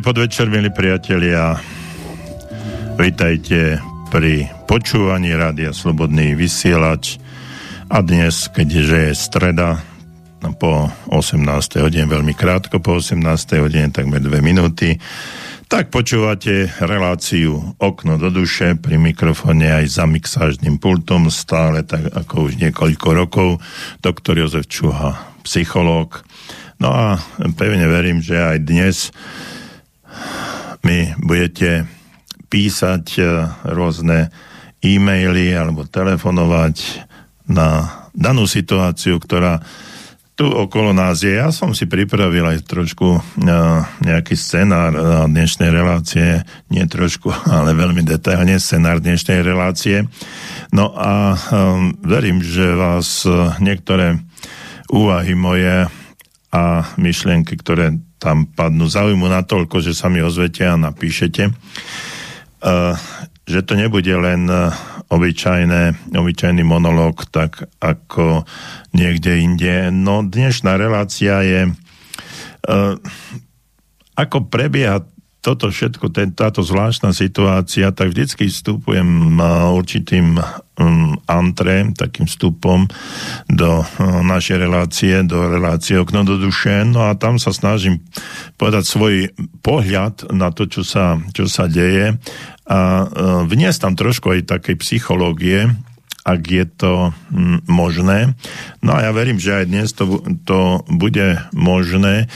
Dobrý podvečer, milí priatelia. Vítajte pri počúvaní Rádia Slobodný vysielač. A dnes, keďže je streda, no po 18. hodine, veľmi krátko po 18. hodine, takmer 2 minúty, tak počúvate reláciu Okno do duše pri mikrofóne aj za mixážnym pultom, stále tak ako už niekoľko rokov, doktor Jozef Čuha, psychológ. No a pevne verím, že aj dnes budete písať e, rôzne e-maily alebo telefonovať na danú situáciu, ktorá tu okolo nás je. Ja som si pripravil aj trošku uh, nejaký scenár uh, dnešnej relácie, nie trošku, ale veľmi detailne scenár dnešnej relácie. No a verím, že vás niektoré úvahy moje a myšlienky, ktoré tam padnú zaujímu natoľko, že sa mi ozvete a napíšete, uh, že to nebude len uh, obyčajné, obyčajný monológ, tak ako niekde inde. No dnešná relácia je uh, ako prebieha toto všetko, ten, táto zvláštna situácia, tak vždycky vstupujem určitým um, antre, takým vstupom do uh, našej relácie, do relácie okno do duše, no a tam sa snažím povedať svoj pohľad na to, čo sa, čo sa deje a uh, vniesť tam trošku aj takej psychológie, ak je to mm, možné. No a ja verím, že aj dnes to, to bude možné.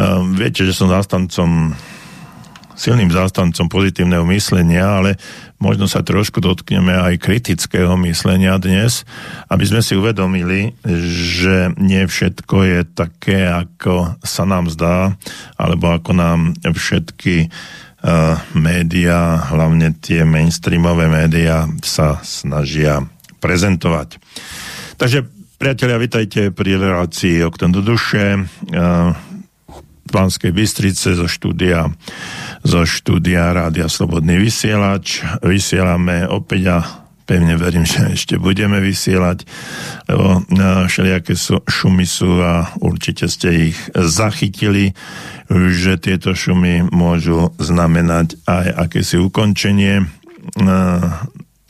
Uh, viete, že som zastancom silným zástancom pozitívneho myslenia, ale možno sa trošku dotkneme aj kritického myslenia dnes, aby sme si uvedomili, že nie všetko je také, ako sa nám zdá, alebo ako nám všetky uh, médiá, hlavne tie mainstreamové médiá sa snažia prezentovať. Takže priatelia, vitajte pri relácii Okten do duše. Uh, Banskej Bystrice zo štúdia, zo štúdia Rádia Slobodný vysielač. Vysielame opäť a pevne verím, že ešte budeme vysielať, lebo e, všelijaké šumy sú a určite ste ich zachytili, že tieto šumy môžu znamenať aj akési ukončenie e,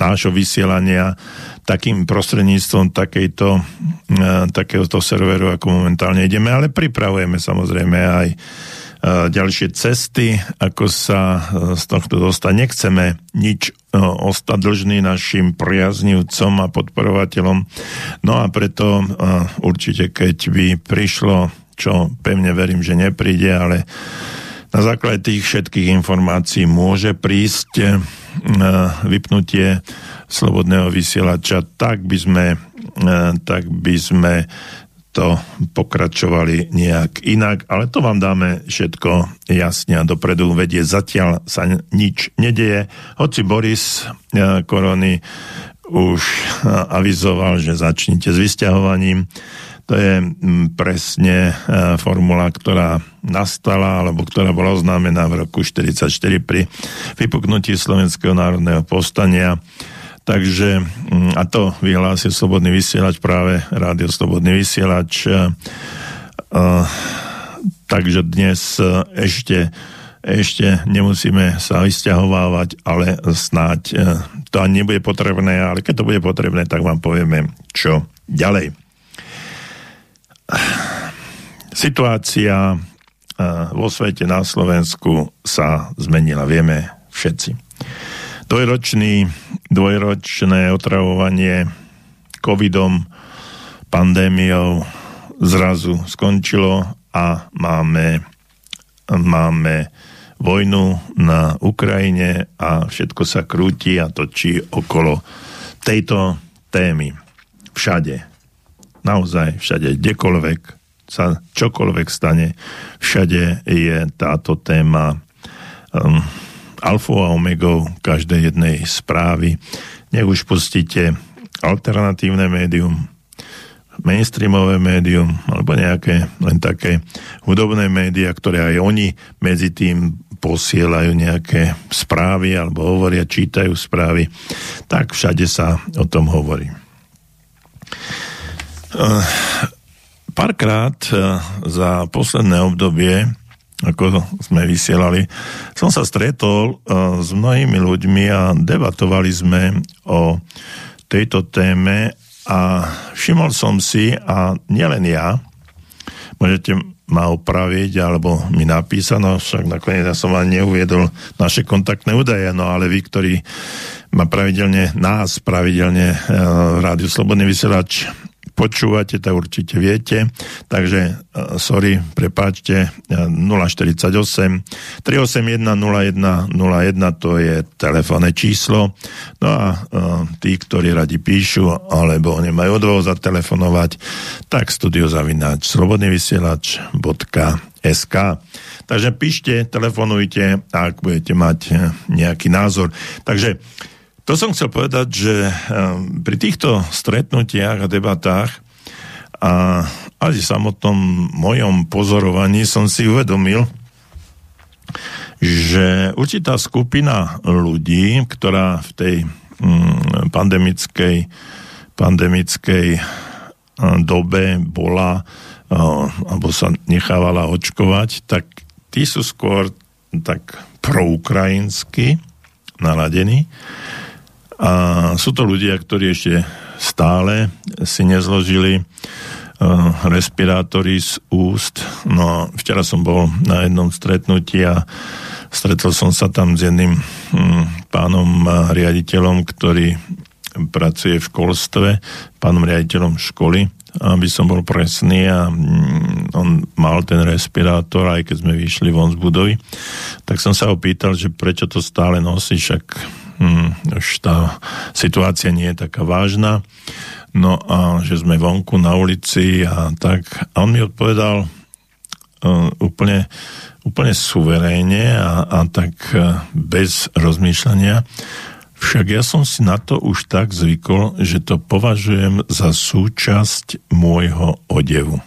nášho vysielania takým prostredníctvom takejto, e, takéhoto serveru, ako momentálne ideme, ale pripravujeme samozrejme aj ďalšie cesty, ako sa e, z tohto dostať. Nechceme nič ostať dlžný našim priaznivcom a podporovateľom. No a preto určite, keď by prišlo, čo pevne verím, že nepríde, ale na základe tých všetkých informácií môže prísť vypnutie slobodného vysielača, tak by sme, e, tak by sme to pokračovali nejak inak, ale to vám dáme všetko jasne a dopredu vedie. Zatiaľ sa nič nedeje, hoci Boris e, Korony už e, avizoval, že začnite s vysťahovaním. To je presne formula, ktorá nastala, alebo ktorá bola oznámená v roku 1944 pri vypuknutí Slovenského národného povstania Takže, mm, a to vyhlásil Slobodný vysielač, práve Rádio Slobodný vysielač. Uh, takže dnes uh, ešte, ešte nemusíme sa vysťahovávať, ale snáď to ani nebude potrebné, ale keď to bude potrebné, tak vám povieme, čo ďalej. Situácia vo svete na Slovensku sa zmenila, vieme všetci. Dvojročný, dvojročné otravovanie covidom, pandémiou zrazu skončilo a máme, máme vojnu na Ukrajine a všetko sa krúti a točí okolo tejto témy. Všade. Naozaj všade, kdekoľvek sa čokoľvek stane, všade je táto téma um, alfou a omegou každej jednej správy. Nech už pustíte alternatívne médium, mainstreamové médium alebo nejaké len také hudobné médiá, ktoré aj oni medzi tým posielajú nejaké správy alebo hovoria, čítajú správy, tak všade sa o tom hovorí. Uh, párkrát uh, za posledné obdobie ako sme vysielali, som sa stretol uh, s mnohými ľuďmi a debatovali sme o tejto téme a všimol som si, a nielen ja, môžete ma opraviť alebo mi napísať, no však nakoniec ja som vám neuviedol naše kontaktné údaje, no ale vy, ktorí ma pravidelne, nás pravidelne uh, Rádiu Slobodný vysielač počúvate, tak určite viete. Takže, uh, sorry, prepáčte, 048 381 0101 to je telefónne číslo. No a uh, tí, ktorí radi píšu, alebo nemajú odvahu zatelefonovať, tak studiozavináč slobodnyvysielač.sk Takže píšte, telefonujte, ak budete mať nejaký názor. Takže to som chcel povedať, že ehm, pri týchto stretnutiach a debatách a aj v samotnom mojom pozorovaní som si uvedomil, že určitá skupina ľudí, ktorá v tej mm, pandemickej, pandemickej ehm, dobe bola ehm, alebo sa nechávala očkovať, tak tí sú skôr tak proukrajinsky naladení a sú to ľudia, ktorí ešte stále si nezložili uh, respirátory z úst. No včera som bol na jednom stretnutí a stretol som sa tam s jedným um, pánom riaditeľom, ktorý pracuje v školstve, pánom riaditeľom školy, aby som bol presný a um, on mal ten respirátor, aj keď sme vyšli von z budovy, tak som sa opýtal, že prečo to stále nosí, však hm, už tá situácia nie je taká vážna. No a že sme vonku na ulici a tak. A on mi odpovedal uh, úplne, úplne suverénne a, a tak uh, bez rozmýšľania. Však ja som si na to už tak zvykol, že to považujem za súčasť môjho odevu.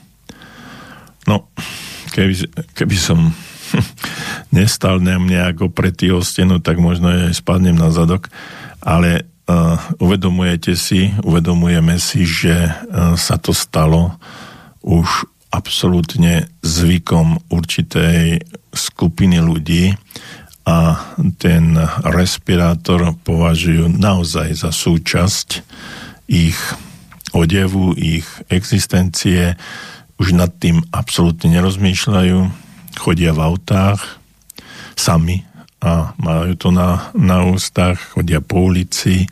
No, keby, keby som nestal na mne ako pretý o stenu, tak možno aj spadnem na zadok, ale uh, uvedomujete si, uvedomujeme si, že uh, sa to stalo už absolútne zvykom určitej skupiny ľudí a ten respirátor považujú naozaj za súčasť ich odevu, ich existencie, už nad tým absolútne nerozmýšľajú, chodia v autách sami a majú to na, na ústach, chodia po ulici,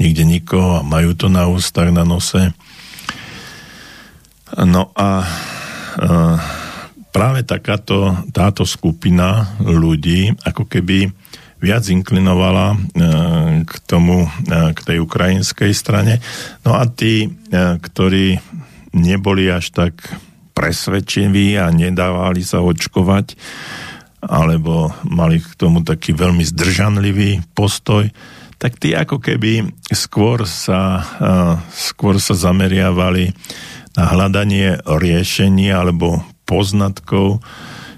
nikde nikoho a majú to na ústach, na nose. No a e, práve takáto, táto skupina ľudí ako keby viac inklinovala e, k tomu, e, k tej ukrajinskej strane. No a tí, e, ktorí neboli až tak presvedčiví a nedávali sa očkovať, alebo mali k tomu taký veľmi zdržanlivý postoj, tak tí ako keby skôr sa, skôr sa zameriavali na hľadanie riešení alebo poznatkov,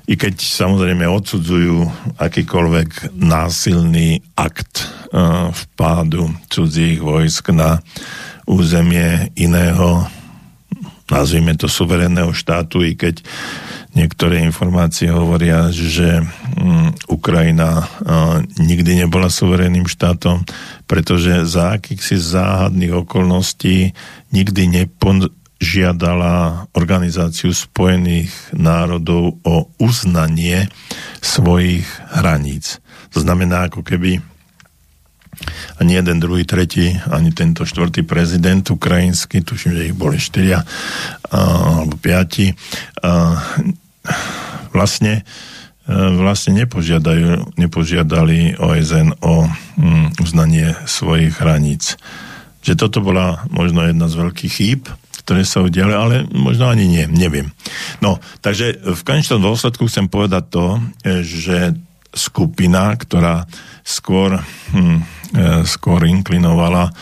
i keď samozrejme odsudzujú akýkoľvek násilný akt vpádu cudzích vojsk na územie iného nazvime to suverénneho štátu, i keď niektoré informácie hovoria, že mm, Ukrajina uh, nikdy nebola suverénnym štátom, pretože za akýchsi záhadných okolností nikdy nepožiadala Organizáciu spojených národov o uznanie svojich hraníc. To znamená, ako keby ani jeden, druhý, tretí, ani tento štvrtý prezident ukrajinský, tuším, že ich boli štyria alebo piati, vlastne vlastne nepožiadajú, nepožiadali OSN o mm, uznanie svojich hraníc. Že toto bola možno jedna z veľkých chýb, ktoré sa udiali, ale možno ani nie, neviem. No, takže v konečnom dôsledku chcem povedať to, že skupina, ktorá skôr hm, E, skôr inklinovala e,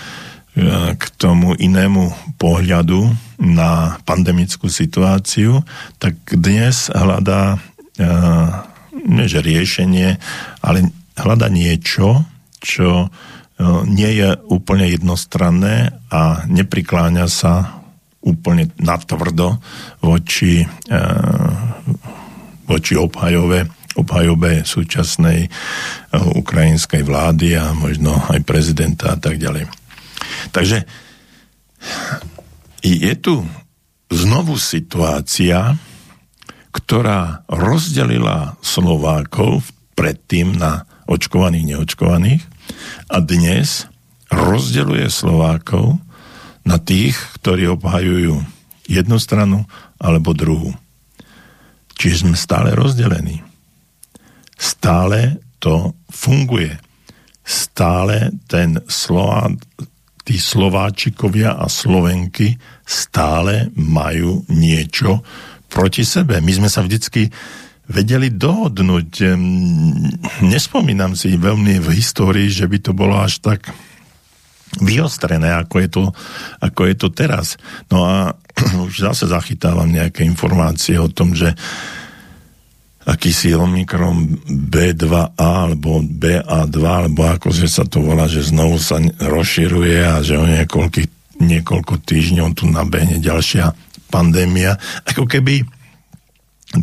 k tomu inému pohľadu na pandemickú situáciu, tak dnes hľadá e, nie že riešenie, ale hľada niečo, čo nie je úplne jednostranné a neprikláňa sa úplne natvrdo voči voči obhajove, obhajobe súčasnej ukrajinskej vlády a možno aj prezidenta a tak ďalej. Takže je tu znovu situácia, ktorá rozdelila Slovákov predtým na očkovaných, neočkovaných a dnes rozdeluje Slovákov na tých, ktorí obhajujú jednu stranu alebo druhú. Čiže sme stále rozdelení. Stále to funguje. Stále ten Slová, tí Slováčikovia a Slovenky stále majú niečo proti sebe. My sme sa vždycky vedeli dohodnúť. Nespomínam si veľmi v histórii, že by to bolo až tak vyostrené, ako je to, ako je to teraz. No a už zase zachytávam nejaké informácie o tom, že akýsi Omikron B2A alebo BA2, alebo ako sa to volá, že znovu sa rozširuje a že o niekoľko, niekoľko týždňov tu nabehne ďalšia pandémia. Ako keby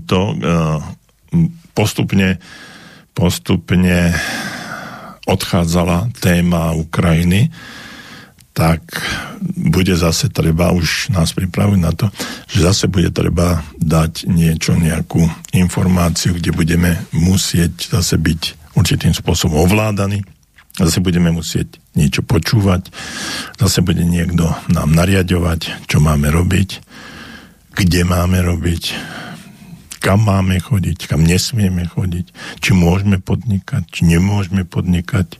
to uh, postupne postupne odchádzala téma Ukrajiny tak bude zase treba, už nás pripraviť na to, že zase bude treba dať niečo, nejakú informáciu, kde budeme musieť zase byť určitým spôsobom ovládaní, zase budeme musieť niečo počúvať, zase bude niekto nám nariadovať, čo máme robiť, kde máme robiť, kam máme chodiť, kam nesmieme chodiť, či môžeme podnikať, či nemôžeme podnikať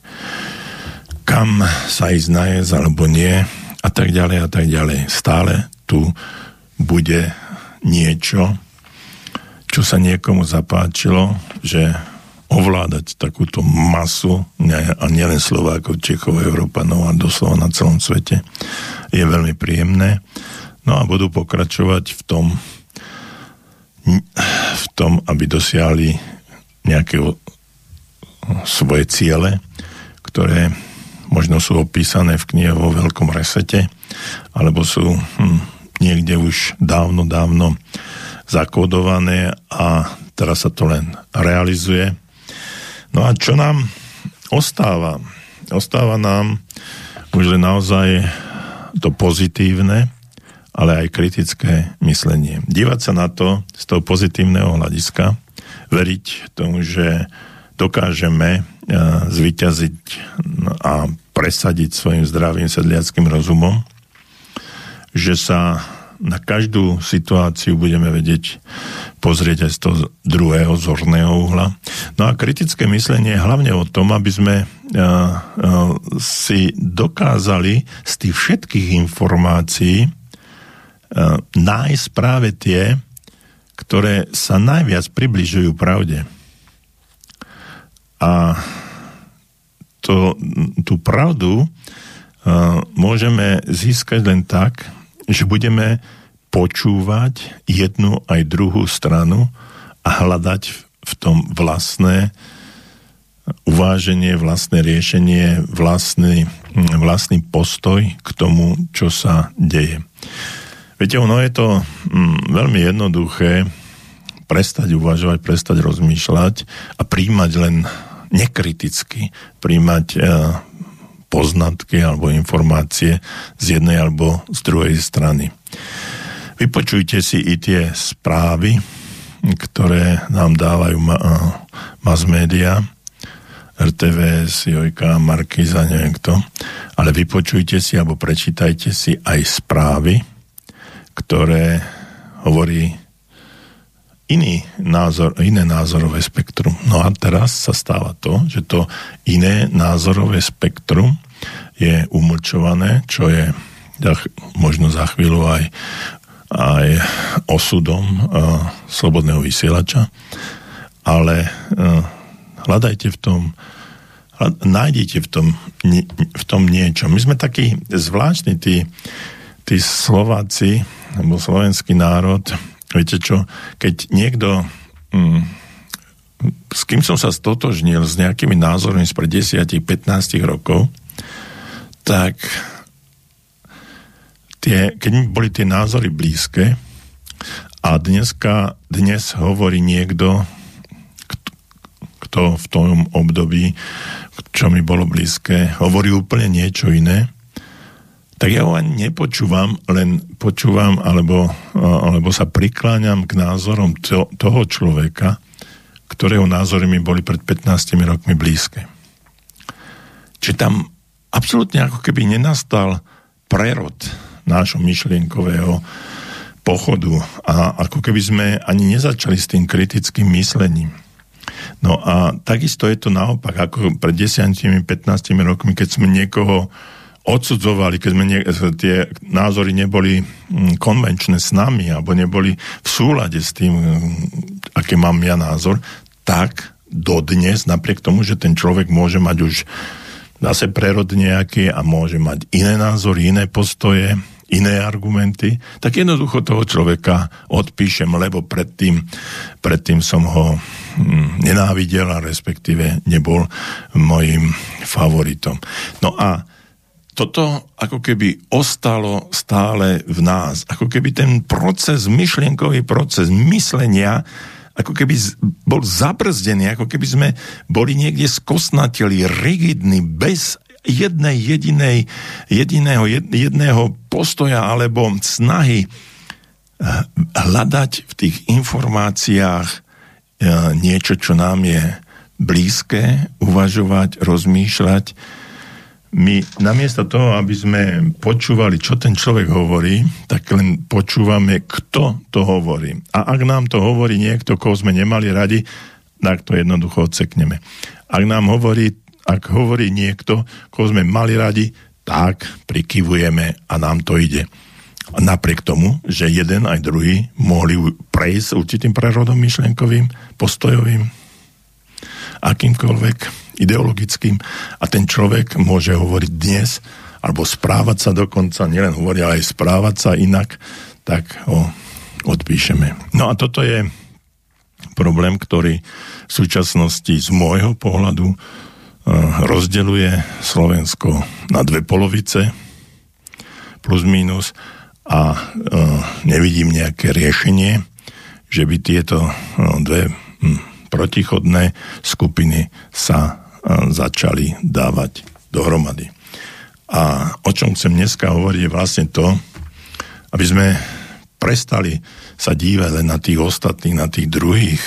kam sa ísť najesť alebo nie a tak ďalej a tak ďalej. Stále tu bude niečo, čo sa niekomu zapáčilo, že ovládať takúto masu, a nielen Slovákov, Čechov, Európanov a doslova na celom svete, je veľmi príjemné. No a budú pokračovať v tom, v tom, aby dosiahli nejaké svoje ciele, ktoré možno sú opísané v knihe vo Veľkom resete, alebo sú hm, niekde už dávno, dávno zakódované a teraz sa to len realizuje. No a čo nám ostáva? Ostáva nám už len naozaj to pozitívne, ale aj kritické myslenie. Dívať sa na to z toho pozitívneho hľadiska, veriť tomu, že dokážeme zvyťaziť a presadiť svojim zdravým sedliackým rozumom, že sa na každú situáciu budeme vedieť pozrieť aj z toho druhého zorného uhla. No a kritické myslenie je hlavne o tom, aby sme uh, uh, si dokázali z tých všetkých informácií nájsť práve tie, ktoré sa najviac približujú pravde. A to, tú pravdu uh, môžeme získať len tak, že budeme počúvať jednu aj druhú stranu a hľadať v tom vlastné uváženie, vlastné riešenie, vlastný, vlastný postoj k tomu, čo sa deje. Viete, ono je to mm, veľmi jednoduché prestať uvažovať, prestať rozmýšľať a príjmať len nekriticky príjmať e, poznatky alebo informácie z jednej alebo z druhej strany. Vypočujte si i tie správy, ktoré nám dávajú ma, e, mass media, RTVS, Jojka, Markiza, neviem kto, ale vypočujte si alebo prečítajte si aj správy, ktoré hovorí iný názor, iné názorové spektrum. No a teraz sa stáva to, že to iné názorové spektrum je umlčované, čo je možno za chvíľu aj, aj osudom uh, slobodného vysielača, ale uh, hľadajte v tom nájdete v tom, v tom niečo. My sme takí zvláštni, tí, tí Slováci, alebo slovenský národ, Viete čo, keď niekto, mm, s kým som sa stotožnil s nejakými názormi spred 10-15 rokov, tak tie, keď boli tie názory blízke A dneska, dnes hovorí niekto, kto v tom období, čo mi bolo blízke, hovorí úplne niečo iné, tak ja ho ani nepočúvam, len počúvam alebo, alebo sa prikláňam k názorom to, toho človeka, ktorého názory mi boli pred 15 rokmi blízke. Či tam absolútne ako keby nenastal prerod nášho myšlienkového pochodu a ako keby sme ani nezačali s tým kritickým myslením. No a takisto je to naopak, ako pred 10-15 rokmi, keď sme niekoho odsudzovali, keď sme nie, tie názory neboli mm, konvenčné s nami, alebo neboli v súlade s tým, mm, aké mám ja názor, tak dodnes, napriek tomu, že ten človek môže mať už zase prerod nejaký a môže mať iné názory, iné postoje, iné argumenty, tak jednoducho toho človeka odpíšem, lebo predtým, predtým som ho hm, nenávidel a respektíve nebol mojim favoritom. No a toto ako keby ostalo stále v nás. Ako keby ten proces, myšlienkový proces myslenia ako keby bol zabrzdený, ako keby sme boli niekde skosnateli, rigidní, bez jednej jedinej, jediného, jedného postoja alebo snahy eh, hľadať v tých informáciách eh, niečo, čo nám je blízke, uvažovať, rozmýšľať, my namiesto toho, aby sme počúvali, čo ten človek hovorí, tak len počúvame, kto to hovorí. A ak nám to hovorí niekto, koho sme nemali radi, tak to jednoducho odsekneme. Ak nám hovorí, ak hovorí niekto, koho sme mali radi, tak prikyvujeme a nám to ide. Napriek tomu, že jeden aj druhý mohli prejsť určitým prerodom myšlienkovým, postojovým, akýmkoľvek ideologickým a ten človek môže hovoriť dnes alebo správať sa dokonca, nielen hovoriť, ale aj správať sa inak, tak ho odpíšeme. No a toto je problém, ktorý v súčasnosti z môjho pohľadu uh, rozdeluje Slovensko na dve polovice, plus minus, a uh, nevidím nejaké riešenie, že by tieto uh, dve hm, protichodné skupiny sa začali dávať dohromady. A o čom chcem dneska hovoriť je vlastne to, aby sme prestali sa dívať len na tých ostatných, na tých druhých,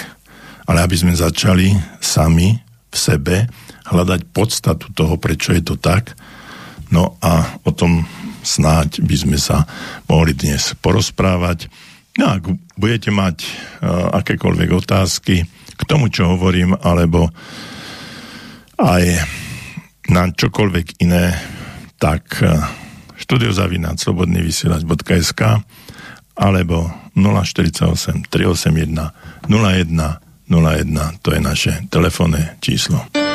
ale aby sme začali sami v sebe hľadať podstatu toho, prečo je to tak. No a o tom snáď by sme sa mohli dnes porozprávať. No ak budete mať uh, akékoľvek otázky k tomu, čo hovorím, alebo aj na čokoľvek iné, tak eh, študiozavinať slobodnyvysielač.sk alebo 048 381 01 01, to je naše telefónne číslo.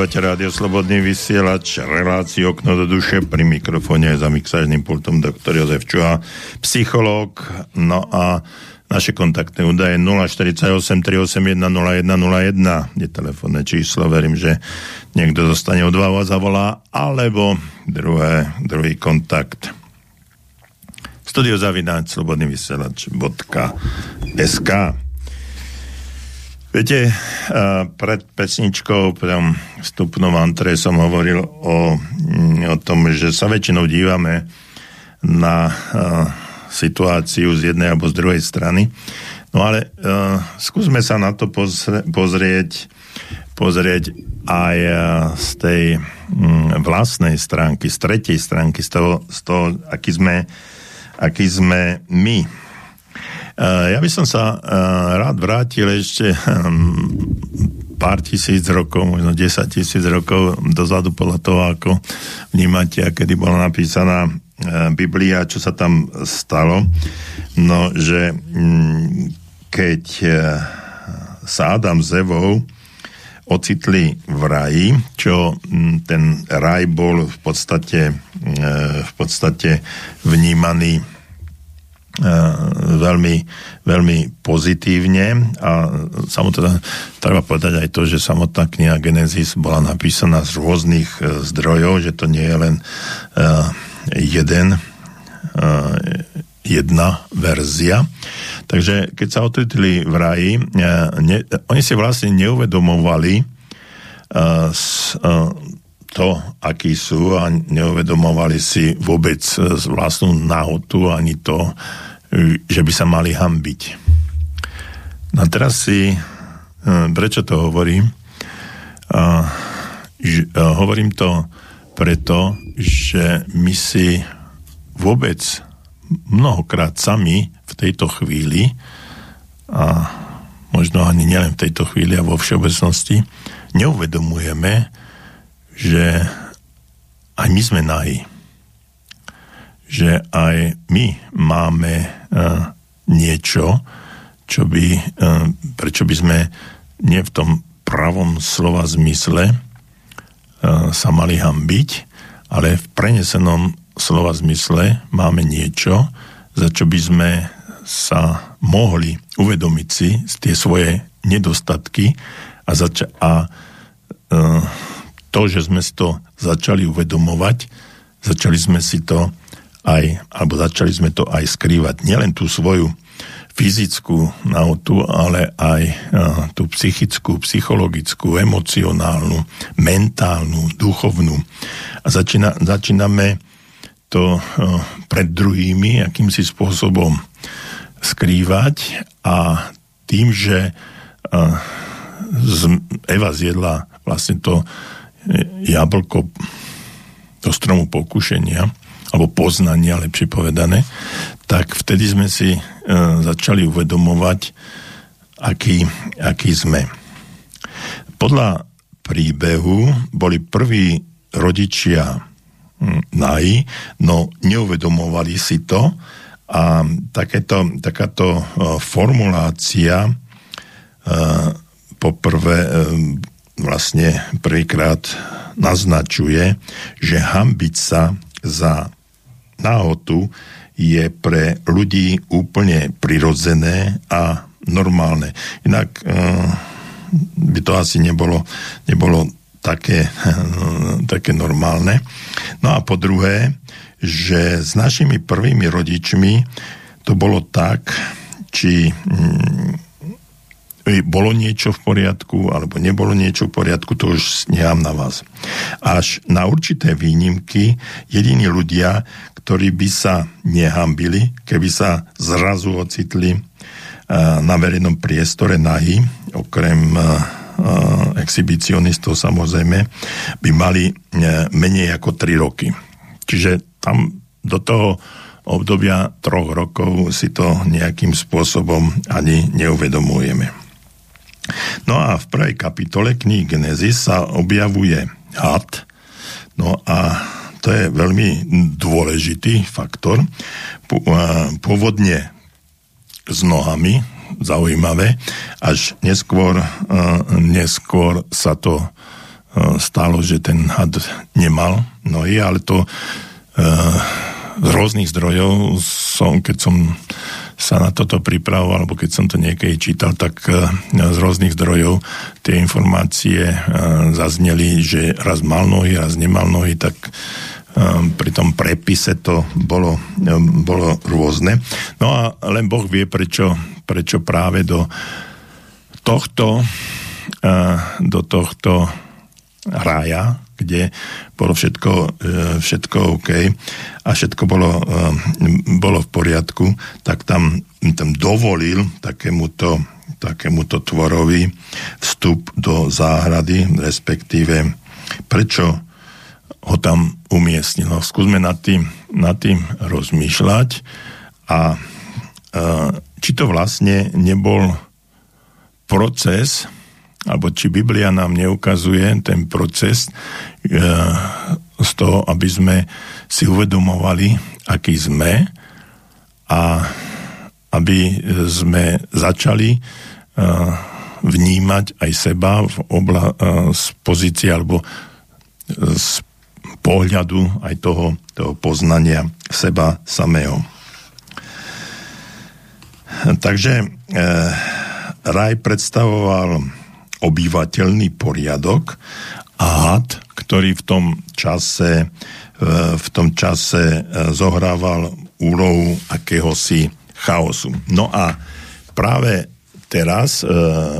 Počúvate rádio Slobodný vysielač, reláciu okno do duše, pri mikrofóne za mixážnym pultom doktor Jozef Čuha, psychológ, no a naše kontaktné údaje 048 381 0101 je telefónne číslo, verím, že niekto zostane od a zavolá, alebo druhé, druhý kontakt. Studiozavináč slobodný vysielač.sk Viete, a pred pesničkou, pri vstupnom antre som hovoril o, mm, o tom, že sa väčšinou dívame na a, situáciu z jednej alebo z druhej strany. No ale a, skúsme sa na to pozre, pozrieť, pozrieť aj a, z tej mm, vlastnej stránky, z tretej stránky, z toho, z toho aký, sme, aký sme my. Uh, ja by som sa uh, rád vrátil ešte um, pár tisíc rokov, možno 10 tisíc rokov dozadu podľa toho, ako vnímate, kedy bola napísaná uh, Biblia, čo sa tam stalo. No, že um, keď sa Adam s Evou ocitli v raji, čo um, ten raj bol v podstate, v podstate vnímaný veľmi, veľmi pozitívne a samotná, treba povedať aj to, že samotná kniha Genesis bola napísaná z rôznych uh, zdrojov, že to nie je len uh, jeden jedna verzia. Takže keď sa otretili v raji, ne, oni si vlastne neuvedomovali to, akí sú a neuvedomovali si vôbec vlastnú nahotu ani to, že by sa mali hambiť. No teraz si, prečo to hovorím? A, že, a hovorím to preto, že my si vôbec mnohokrát sami v tejto chvíli a možno ani nielen v tejto chvíli a vo všeobecnosti, neuvedomujeme, že aj my sme nají. Že aj my máme uh, niečo, čo by, uh, prečo by sme nie v tom pravom slova zmysle uh, sa mali hambiť, ale v prenesenom slova zmysle máme niečo, za čo by sme sa mohli uvedomiť si tie svoje nedostatky a, zača- a uh, to, že sme si to začali uvedomovať, začali sme si to aj, alebo začali sme to aj skrývať. Nielen tú svoju fyzickú nahotu, ale aj uh, tú psychickú, psychologickú, emocionálnu, mentálnu, duchovnú. A začína, začíname to uh, pred druhými akýmsi spôsobom skrývať a tým, že uh, Eva zjedla vlastne to jablko do stromu pokušenia, alebo poznania, lepšie povedané, tak vtedy sme si e, začali uvedomovať, aký, aký sme. Podľa príbehu boli prví rodičia hm, naji, no neuvedomovali si to a takéto, takáto e, formulácia e, poprvé e, vlastne prvýkrát naznačuje, že hambiť sa za náhotu je pre ľudí úplne prirodzené a normálne. Inak uh, by to asi nebolo, nebolo také, také normálne. No a po druhé, že s našimi prvými rodičmi to bolo tak, či um, bolo niečo v poriadku, alebo nebolo niečo v poriadku, to už nechám na vás. Až na určité výnimky jediní ľudia, ktorí by sa nehambili, keby sa zrazu ocitli eh, na verejnom priestore nahy, okrem eh, eh, exhibicionistov samozrejme, by mali menej ako 3 roky. Čiže tam do toho obdobia troch rokov si to nejakým spôsobom ani neuvedomujeme. No a v prvej kapitole knihy Genesis sa objavuje had, no a to je veľmi dôležitý faktor. Pôvodne s nohami, zaujímavé, až neskôr, neskôr sa to stalo, že ten had nemal nohy, ale to z rôznych zdrojov som, keď som sa na toto pripravoval, alebo keď som to niekedy čítal, tak e, z rôznych zdrojov tie informácie e, zazneli, že raz mal nohy, raz nemal nohy, tak e, pri tom prepise to bolo, bolo rôzne. No a len Boh vie, prečo, prečo práve do tohto do tohto rája, kde bolo všetko, e, všetko OK a všetko bolo, e, bolo v poriadku, tak tam, tam dovolil takémuto, takémuto tvorovi vstup do záhrady, respektíve prečo ho tam umiestnilo. Skúsme nad tým, nad tým rozmýšľať a e, či to vlastne nebol proces, alebo či Biblia nám neukazuje ten proces e, z toho, aby sme si uvedomovali, aký sme a aby sme začali e, vnímať aj seba v obla, e, z pozície alebo z pohľadu aj toho, toho poznania seba samého. Takže e, raj predstavoval obyvateľný poriadok a had, ktorý v tom čase, e, v tom čase e, zohrával úlohu akéhosi chaosu. No a práve teraz e,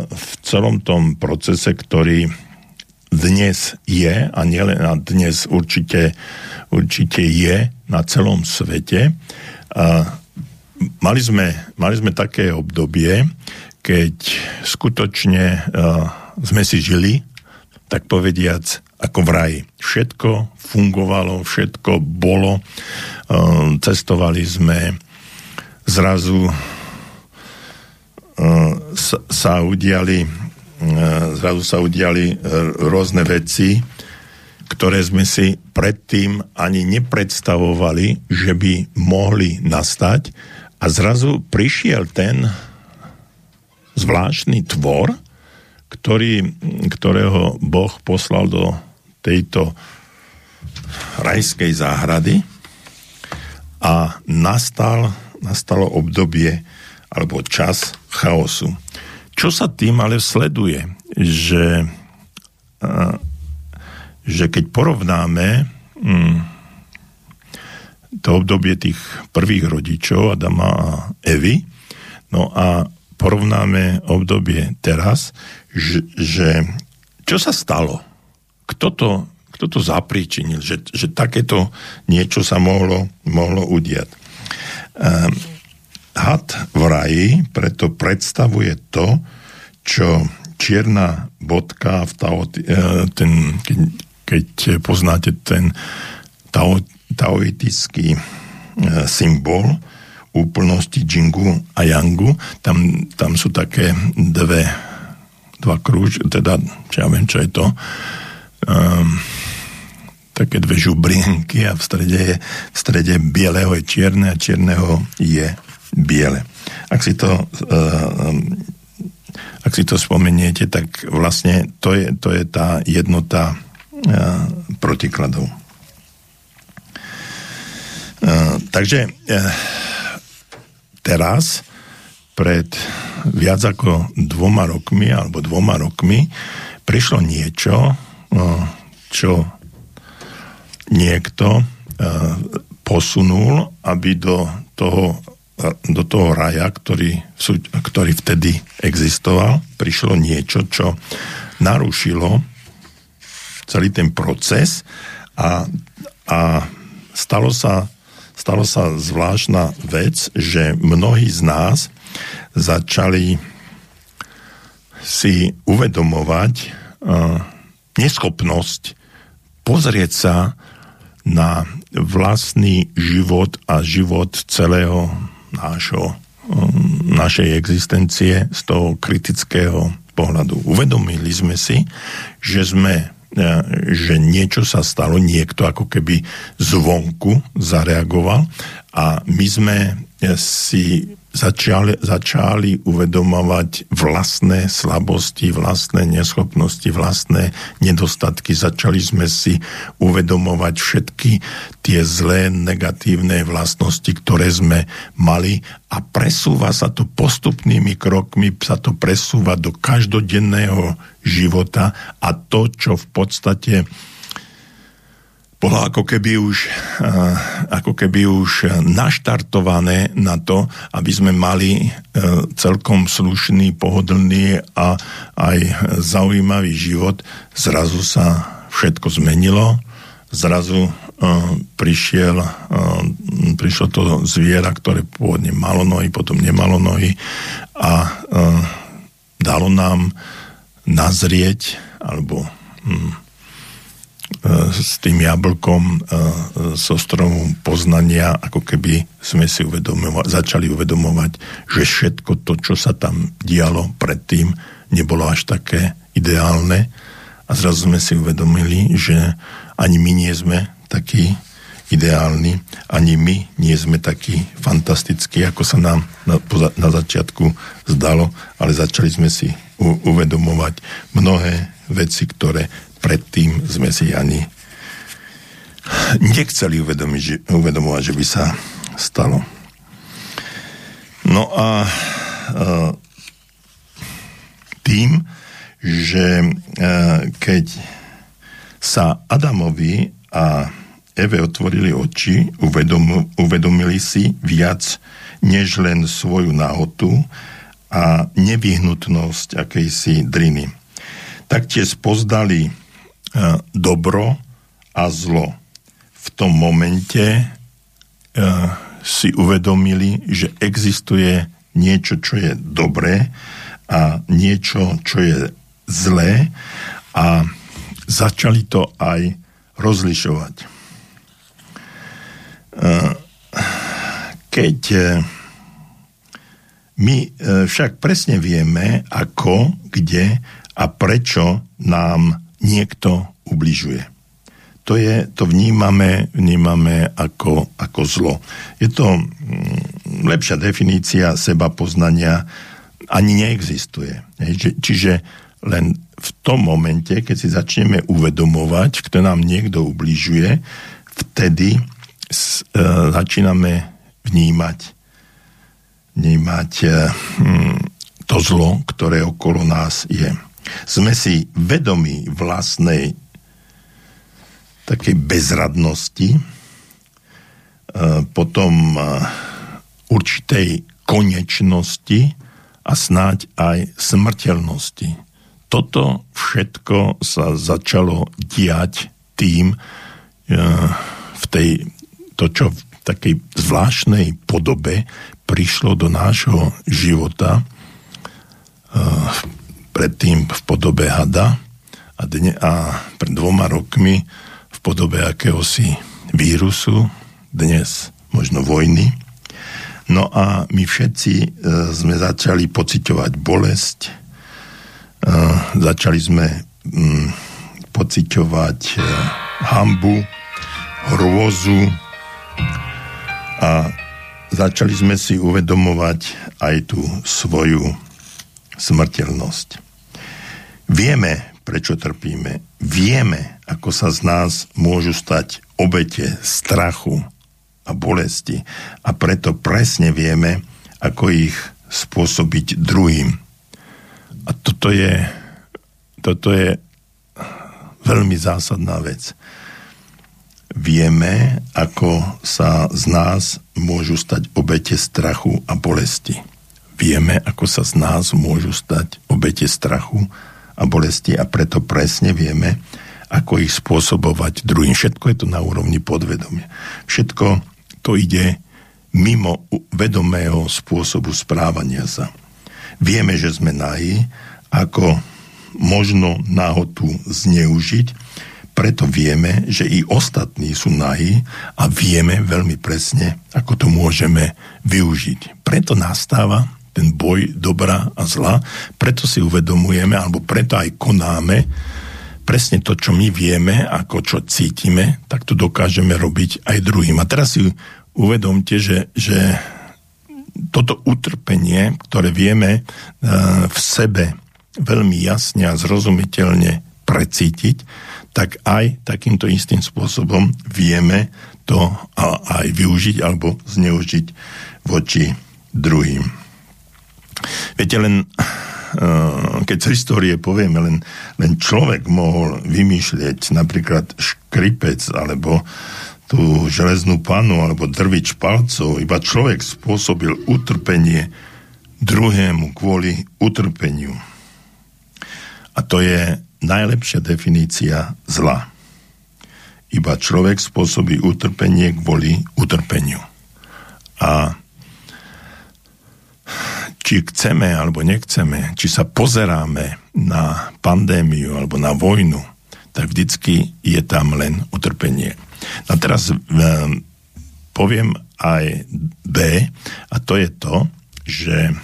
v celom tom procese, ktorý dnes je, a nielen a dnes určite, určite je na celom svete, mali sme, mali sme také obdobie, keď skutočne uh, sme si žili, tak povediac, ako v raji. Všetko fungovalo, všetko bolo, uh, cestovali sme, zrazu uh, sa, udiali, e, zrazu sa udiali e, rôzne veci, ktoré sme si predtým ani nepredstavovali, že by mohli nastať. A zrazu prišiel ten zvláštny tvor, ktorý, ktorého Boh poslal do tejto rajskej záhrady a nastal, nastalo obdobie alebo čas chaosu. Čo sa tým ale sleduje? Že, že keď porovnáme hm, to obdobie tých prvých rodičov Adama a Evy, no a porovnáme obdobie teraz, že, že čo sa stalo? Kto to, kto to zapríčinil, že, že takéto niečo sa mohlo, mohlo udiať? Um, had v raji preto predstavuje to, čo čierna bodka v tao, e, ten, keď, keď poznáte ten tao, taoitický e, symbol úplnosti Jingu a Yangu, tam, tam sú také dve dva krúž, teda, čo ja viem, čo je to, um, také dve žubrienky a v strede, je, v strede bieleho je čierne a čierneho je biele. Ak si to, uh, ak si to spomeniete, tak vlastne to je, to je tá jednota uh, protikladov. Uh, takže uh, teraz pred viac ako dvoma rokmi alebo dvoma rokmi prišlo niečo, čo niekto posunul, aby do toho do toho raja, ktorý, ktorý vtedy existoval, prišlo niečo, čo narušilo celý ten proces a, a stalo, sa, stalo sa zvláštna vec, že mnohí z nás začali si uvedomovať uh, neschopnosť pozrieť sa na vlastný život a život celého nášho, um, našej existencie z toho kritického pohľadu. Uvedomili sme si, že sme e, že niečo sa stalo, niekto ako keby zvonku zareagoval a my sme si začali, začali uvedomovať vlastné slabosti, vlastné neschopnosti, vlastné nedostatky. Začali sme si uvedomovať všetky tie zlé, negatívne vlastnosti, ktoré sme mali a presúva sa to postupnými krokmi, sa to presúva do každodenného života a to, čo v podstate bolo ako keby už, eh, ako keby už naštartované na to, aby sme mali eh, celkom slušný, pohodlný a aj zaujímavý život. Zrazu sa všetko zmenilo, zrazu eh, prišiel, prišlo to zviera, ktoré pôvodne malo nohy, potom nemalo nohy a dalo nám nazrieť alebo hm, s tým jablkom e, so stromu poznania, ako keby sme si uvedomovať, začali uvedomovať, že všetko to, čo sa tam dialo predtým, nebolo až také ideálne. A zrazu sme si uvedomili, že ani my nie sme takí ideálni, ani my nie sme takí fantastickí, ako sa nám na, na začiatku zdalo, ale začali sme si u, uvedomovať mnohé veci, ktoré predtým sme si ani nechceli uvedomiť, že, uvedomovať, že by sa stalo. No a e, tým, že e, keď sa Adamovi a Eve otvorili oči, uvedom, uvedomili si viac než len svoju náhotu a nevyhnutnosť akejsi driny. Taktiež pozdali E, dobro a zlo. V tom momente e, si uvedomili, že existuje niečo, čo je dobré a niečo, čo je zlé a začali to aj rozlišovať. E, keď My e, však presne vieme, ako, kde a prečo nám niekto ubližuje. To, je, to vnímame, vnímame ako, ako zlo. Je to mm, lepšia definícia seba poznania ani neexistuje. Čiže len v tom momente, keď si začneme uvedomovať, kto nám niekto ubližuje, vtedy s, e, začíname vnímať, vnímať e, hm, to zlo, ktoré okolo nás je. Sme si vedomí vlastnej takej bezradnosti, e, potom e, určitej konečnosti a snáď aj smrteľnosti. Toto všetko sa začalo diať tým, e, v tej, to, čo v takej zvláštnej podobe prišlo do nášho života, predtým v podobe hada a, dne, a pred dvoma rokmi v podobe akéhosi vírusu, dnes možno vojny. No a my všetci e, sme začali pociťovať bolesť, začali sme mm, pociťovať e, hambu, hrôzu a začali sme si uvedomovať aj tú svoju smrteľnosť. Vieme, prečo trpíme. Vieme, ako sa z nás môžu stať obete strachu a bolesti. A preto presne vieme, ako ich spôsobiť druhým a toto je, toto je veľmi zásadná vec. Vieme, ako sa z nás môžu stať obete strachu a bolesti. Vieme, ako sa z nás môžu stať obete strachu bolesti a preto presne vieme, ako ich spôsobovať druhým. Všetko je to na úrovni podvedomia. Všetko to ide mimo vedomého spôsobu správania sa. Vieme, že sme nahí, ako možno náhodu zneužiť, preto vieme, že i ostatní sú nahí a vieme veľmi presne, ako to môžeme využiť. Preto nastáva ten boj dobra a zla, preto si uvedomujeme, alebo preto aj konáme presne to, čo my vieme, ako čo cítime, tak to dokážeme robiť aj druhým. A teraz si uvedomte, že, že toto utrpenie, ktoré vieme e, v sebe veľmi jasne a zrozumiteľne precítiť, tak aj takýmto istým spôsobom vieme to aj využiť alebo zneužiť voči druhým. Viete, len e, keď z histórie povieme, len, len človek mohol vymýšľať napríklad škripec alebo tú železnú panu alebo drvič palcov, iba človek spôsobil utrpenie druhému kvôli utrpeniu. A to je najlepšia definícia zla. Iba človek spôsobí utrpenie kvôli utrpeniu. A či chceme alebo nechceme, či sa pozeráme na pandémiu alebo na vojnu, tak vždycky je tam len utrpenie. A teraz um, poviem aj B, a to je to, že e,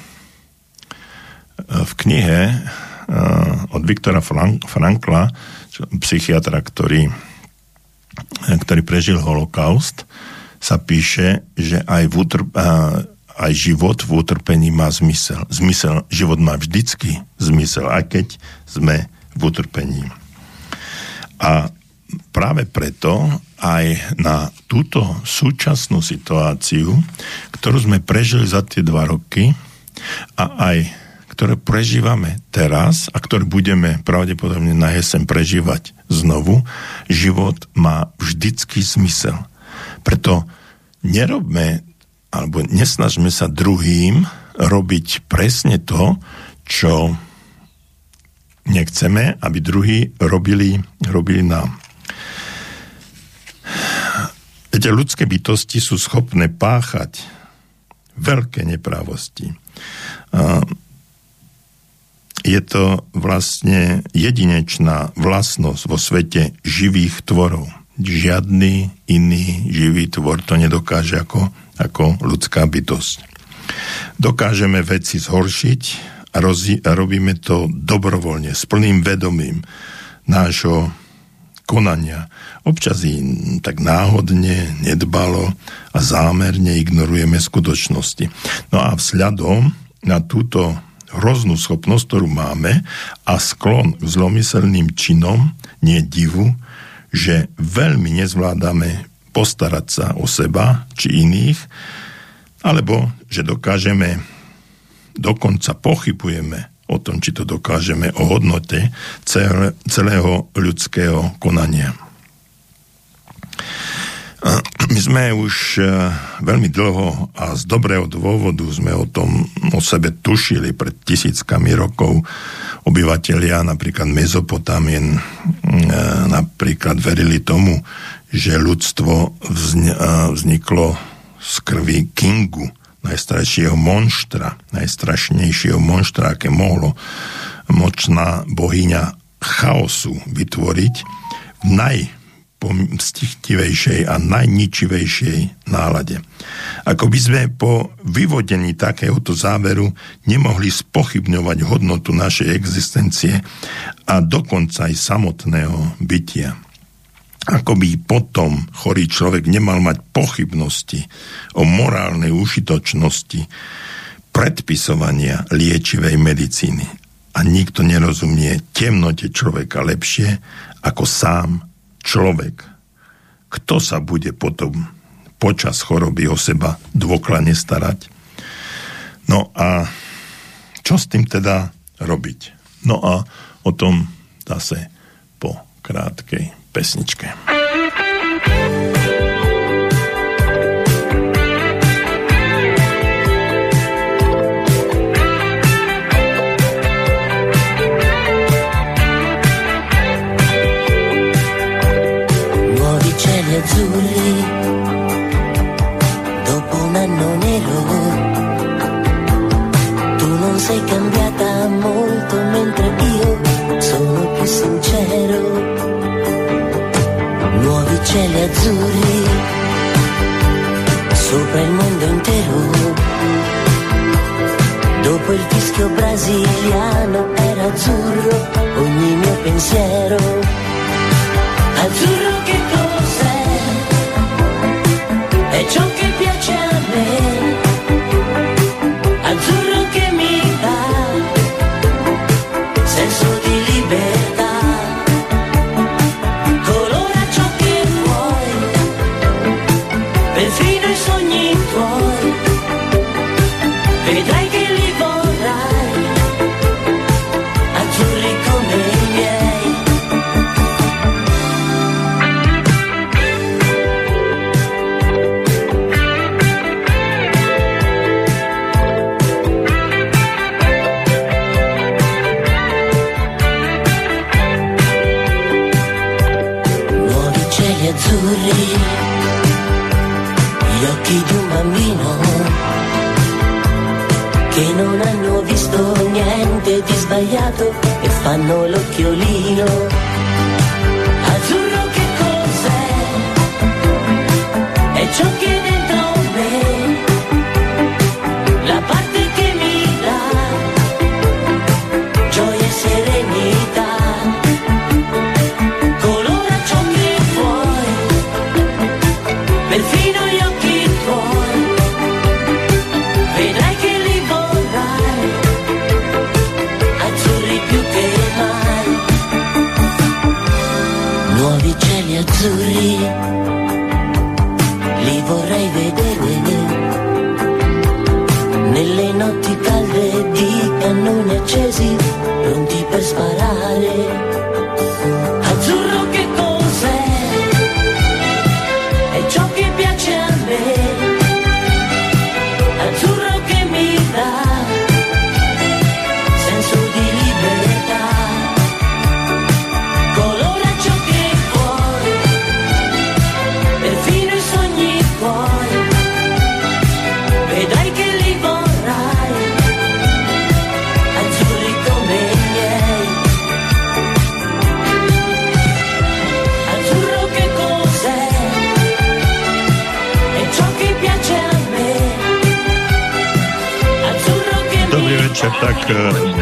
v knihe uh, od Viktora Frankla, psychiatra, ktorý, ktorý prežil holokaust, sa píše, že aj, v utrp, aj život v utrpení má zmysel. Zmysel, život má vždycky zmysel, aj keď sme v utrpení. A práve preto aj na túto súčasnú situáciu, ktorú sme prežili za tie dva roky a aj ktoré prežívame teraz a ktoré budeme pravdepodobne na jesen prežívať znovu, život má vždycky zmysel. Preto nerobme alebo nesnažme sa druhým robiť presne to, čo nechceme, aby druhí robili, robili nám. Viete, ľudské bytosti sú schopné páchať veľké neprávosti. Je to vlastne jedinečná vlastnosť vo svete živých tvorov. Žiadny iný živý tvor to nedokáže ako, ako ľudská bytosť. Dokážeme veci zhoršiť a, rozi- a robíme to dobrovoľne, s plným vedomím nášho konania. Občas i tak náhodne, nedbalo a zámerne ignorujeme skutočnosti. No a vzhľadom na túto hroznú schopnosť, ktorú máme a sklon k zlomyselným činom, nie divu, že veľmi nezvládame postarať sa o seba či iných, alebo že dokážeme, dokonca pochybujeme o tom, či to dokážeme o hodnote celého ľudského konania. My sme už e, veľmi dlho a z dobrého dôvodu sme o tom o sebe tušili pred tisíckami rokov. Obyvatelia napríklad Mezopotamien e, napríklad verili tomu, že ľudstvo vzniklo z krvi Kingu, najstraššieho monštra, najstrašnejšieho monštra, aké mohlo močná bohyňa chaosu vytvoriť v naj stichtivejšej a najničivejšej nálade. Ako by sme po vyvodení takéhoto záveru nemohli spochybňovať hodnotu našej existencie a dokonca aj samotného bytia. Ako by potom chorý človek nemal mať pochybnosti o morálnej užitočnosti predpisovania liečivej medicíny. A nikto nerozumie temnote človeka lepšie ako sám človek, kto sa bude potom počas choroby o seba dôkladne starať? No a čo s tým teda robiť? No a o tom zase po krátkej pesničke.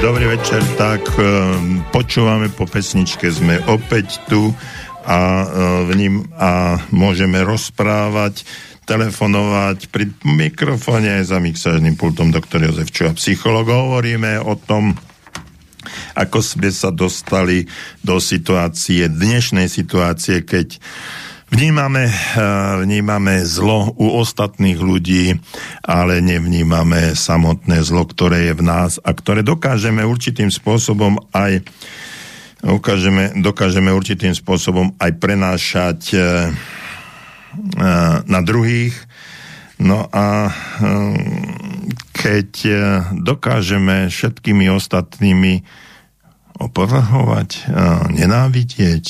Dobrý večer, tak e, počúvame po pesničke, sme opäť tu a, e, v ním, a môžeme rozprávať, telefonovať pri mikrofóne za mixážnym pultom doktor Jozef Čuha, psycholog. Hovoríme o tom, ako sme sa dostali do situácie, dnešnej situácie, keď Vnímame, eh, vnímame zlo u ostatných ľudí, ale nevnímame samotné zlo, ktoré je v nás a ktoré dokážeme určitým spôsobom aj ukážeme, dokážeme určitým spôsobom aj prenášať eh, eh, na druhých. No a keď dokážeme všetkými ostatnými opovrhovať, nenávidieť,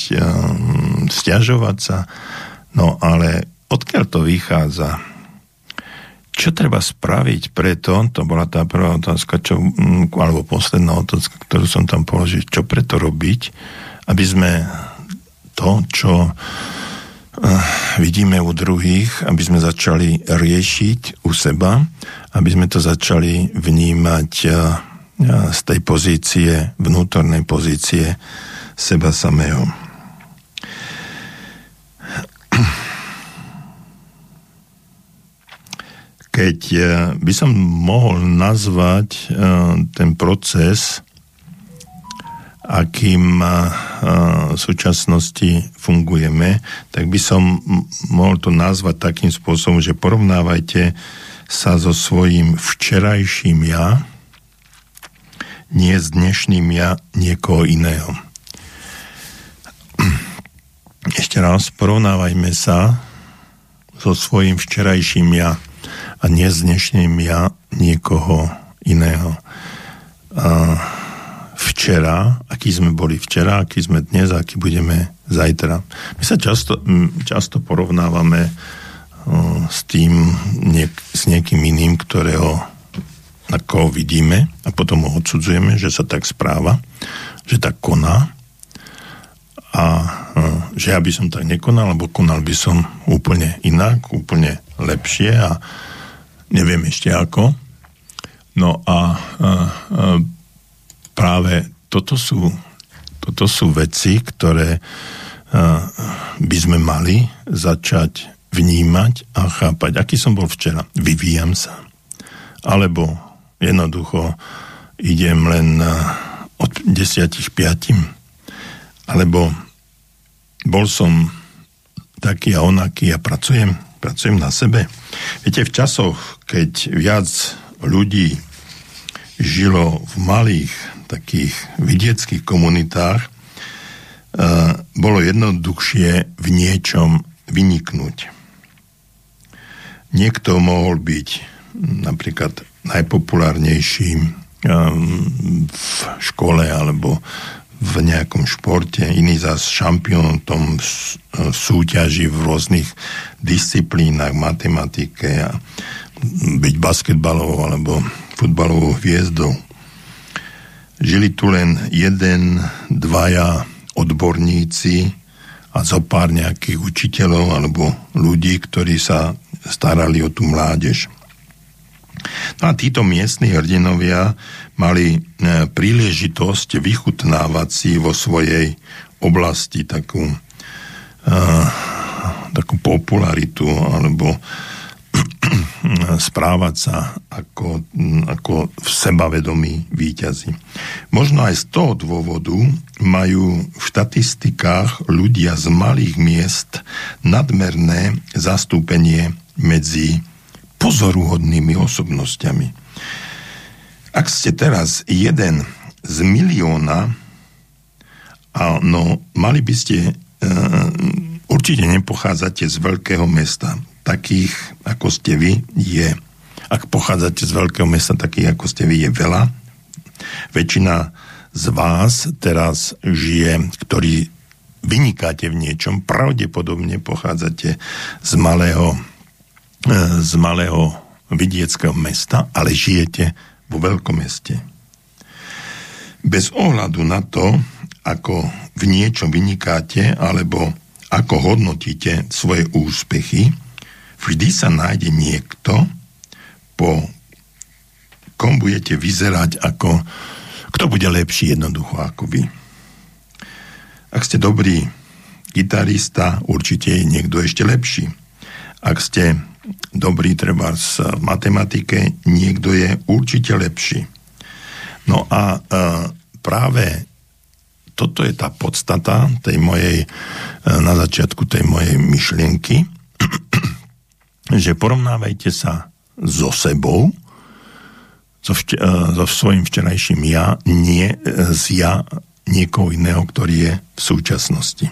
stiažovať sa. No ale odkiaľ to vychádza? Čo treba spraviť preto, to bola tá prvá otázka, čo, alebo posledná otázka, ktorú som tam položil, čo preto robiť, aby sme to, čo vidíme u druhých, aby sme začali riešiť u seba, aby sme to začali vnímať z tej pozície, vnútornej pozície seba samého. Keď by som mohol nazvať ten proces, akým v súčasnosti fungujeme, tak by som mohol to nazvať takým spôsobom, že porovnávajte sa so svojím včerajším ja, nie s dnešným ja niekoho iného. Ešte raz, porovnávajme sa so svojím včerajším ja a nie s dnešným ja niekoho iného. A včera, aký sme boli včera, aký sme dnes, aký budeme zajtra. My sa často, často porovnávame s tým, niek- s niekým iným, ktorého na koho vidíme a potom ho odsudzujeme, že sa tak správa, že tak koná a že ja by som tak nekonal, alebo konal by som úplne inak, úplne lepšie a neviem ešte ako. No a, a, a práve toto sú, toto sú veci, ktoré a, by sme mali začať vnímať a chápať. Aký som bol včera? Vyvíjam sa. Alebo jednoducho idem len od 10 5. Alebo bol som taký a onaký a pracujem, pracujem na sebe. Viete, v časoch, keď viac ľudí žilo v malých takých vidieckých komunitách, bolo jednoduchšie v niečom vyniknúť. Niekto mohol byť napríklad najpopulárnejší um, v škole alebo v nejakom športe, iný zás šampión tom súťaži v rôznych disciplínach, matematike a byť basketbalovou alebo futbalovou hviezdou. Žili tu len jeden, dvaja odborníci a zo pár nejakých učiteľov alebo ľudí, ktorí sa starali o tú mládež. No a títo miestni hrdinovia mali e, príležitosť vychutnávať si vo svojej oblasti takú, uh, takú popularitu alebo správať sa ako, ako v sebavedomí výťazí. Možno aj z toho dôvodu majú v štatistikách ľudia z malých miest nadmerné zastúpenie medzi pozoruhodnými osobnosťami. Ak ste teraz jeden z milióna, a no, mali by ste, uh, určite nepochádzate z veľkého mesta. Takých, ako ste vy, je. Ak pochádzate z veľkého mesta, takých, ako ste vy, je veľa. Väčšina z vás teraz žije, ktorí vynikáte v niečom, pravdepodobne pochádzate z malého z malého vidieckého mesta, ale žijete vo veľkom meste. Bez ohľadu na to, ako v niečom vynikáte alebo ako hodnotíte svoje úspechy, vždy sa nájde niekto, po kom budete vyzerať ako, kto bude lepší jednoducho ako vy. Ak ste dobrý gitarista, určite je niekto ešte lepší. Ak ste dobrý treba v matematike, niekto je určite lepší. No a e, práve toto je tá podstata tej mojej, e, na začiatku tej mojej myšlienky, že porovnávajte sa so sebou, so, vč- e, so svojím včerajším ja, nie z ja niekoho iného, ktorý je v súčasnosti.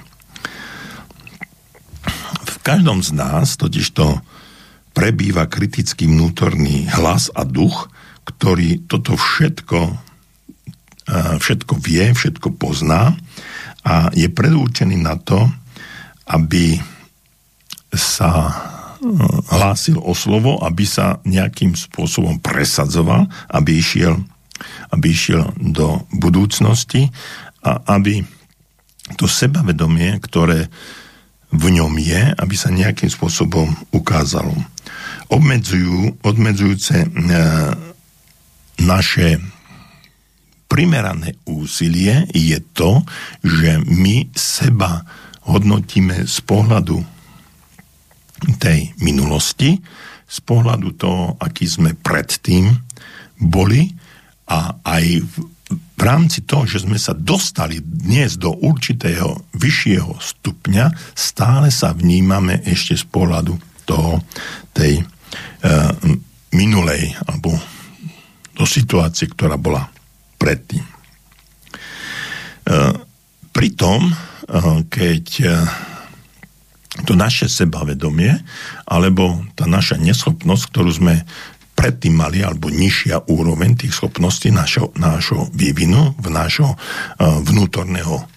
V každom z nás totiž to prebýva kritický vnútorný hlas a duch, ktorý toto všetko všetko vie, všetko pozná a je predurčený na to, aby sa e, hlásil o slovo, aby sa nejakým spôsobom presadzoval, aby išiel, aby išiel do budúcnosti a aby to sebavedomie, ktoré v ňom je, aby sa nejakým spôsobom ukázalo. Obmedzujú, odmedzujúce e, naše primerané úsilie je to, že my seba hodnotíme z pohľadu tej minulosti, z pohľadu toho, aký sme predtým boli a aj v, rámci toho, že sme sa dostali dnes do určitého vyššieho stupňa, stále sa vnímame ešte z pohľadu toho, tej e, minulej alebo do situácie, ktorá bola predtým. E, pritom, e, keď e, to naše sebavedomie alebo tá naša neschopnosť, ktorú sme predtým mali, alebo nižšia úroveň tých schopností nášho, nášho vývinu, v nášho vnútorného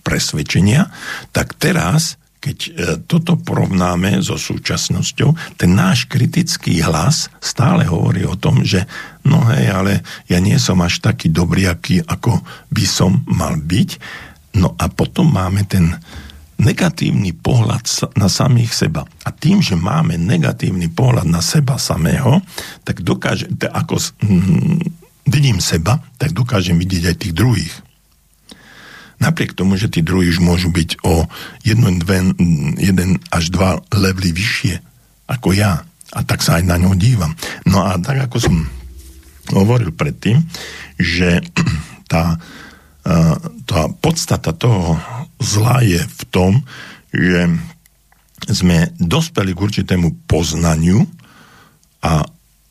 presvedčenia, tak teraz keď e, toto porovnáme so súčasnosťou, ten náš kritický hlas stále hovorí o tom, že no hej, ale ja nie som až taký dobrý, aký, ako by som mal byť. No a potom máme ten negatívny pohľad na samých seba. A tým, že máme negatívny pohľad na seba samého, tak dokáže, ako hm, vidím seba, tak dokážem vidieť aj tých druhých napriek tomu, že tí druhí už môžu byť o jeden, dve, jeden až dva levely vyššie ako ja. A tak sa aj na ňo dívam. No a tak ako som hovoril predtým, že tá, tá podstata toho zla je v tom, že sme dospeli k určitému poznaniu a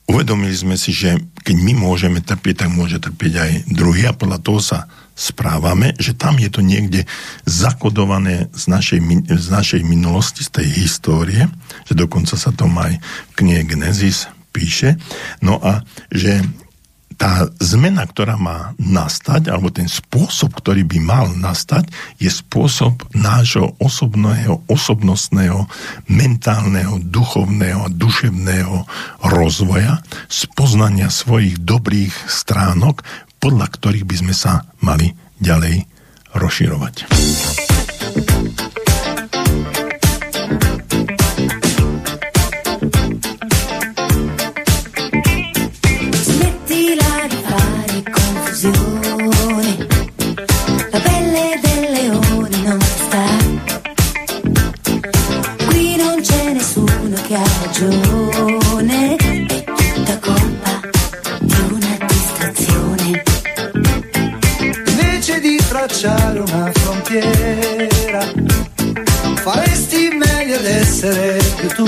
uvedomili sme si, že keď my môžeme trpieť, tak môže trpieť aj druhý a podľa toho sa správame, že tam je to niekde zakodované z našej, z našej minulosti, z tej histórie, že dokonca sa to aj v knihe Genesis píše, no a že tá zmena, ktorá má nastať, alebo ten spôsob, ktorý by mal nastať, je spôsob nášho osobného, osobnostného, mentálneho, duchovného, duševného rozvoja, spoznania svojich dobrých stránok, podľa ktorých by sme sa mali ďalej rozširovať. Frontiera, faresti meglio ad essere più tu.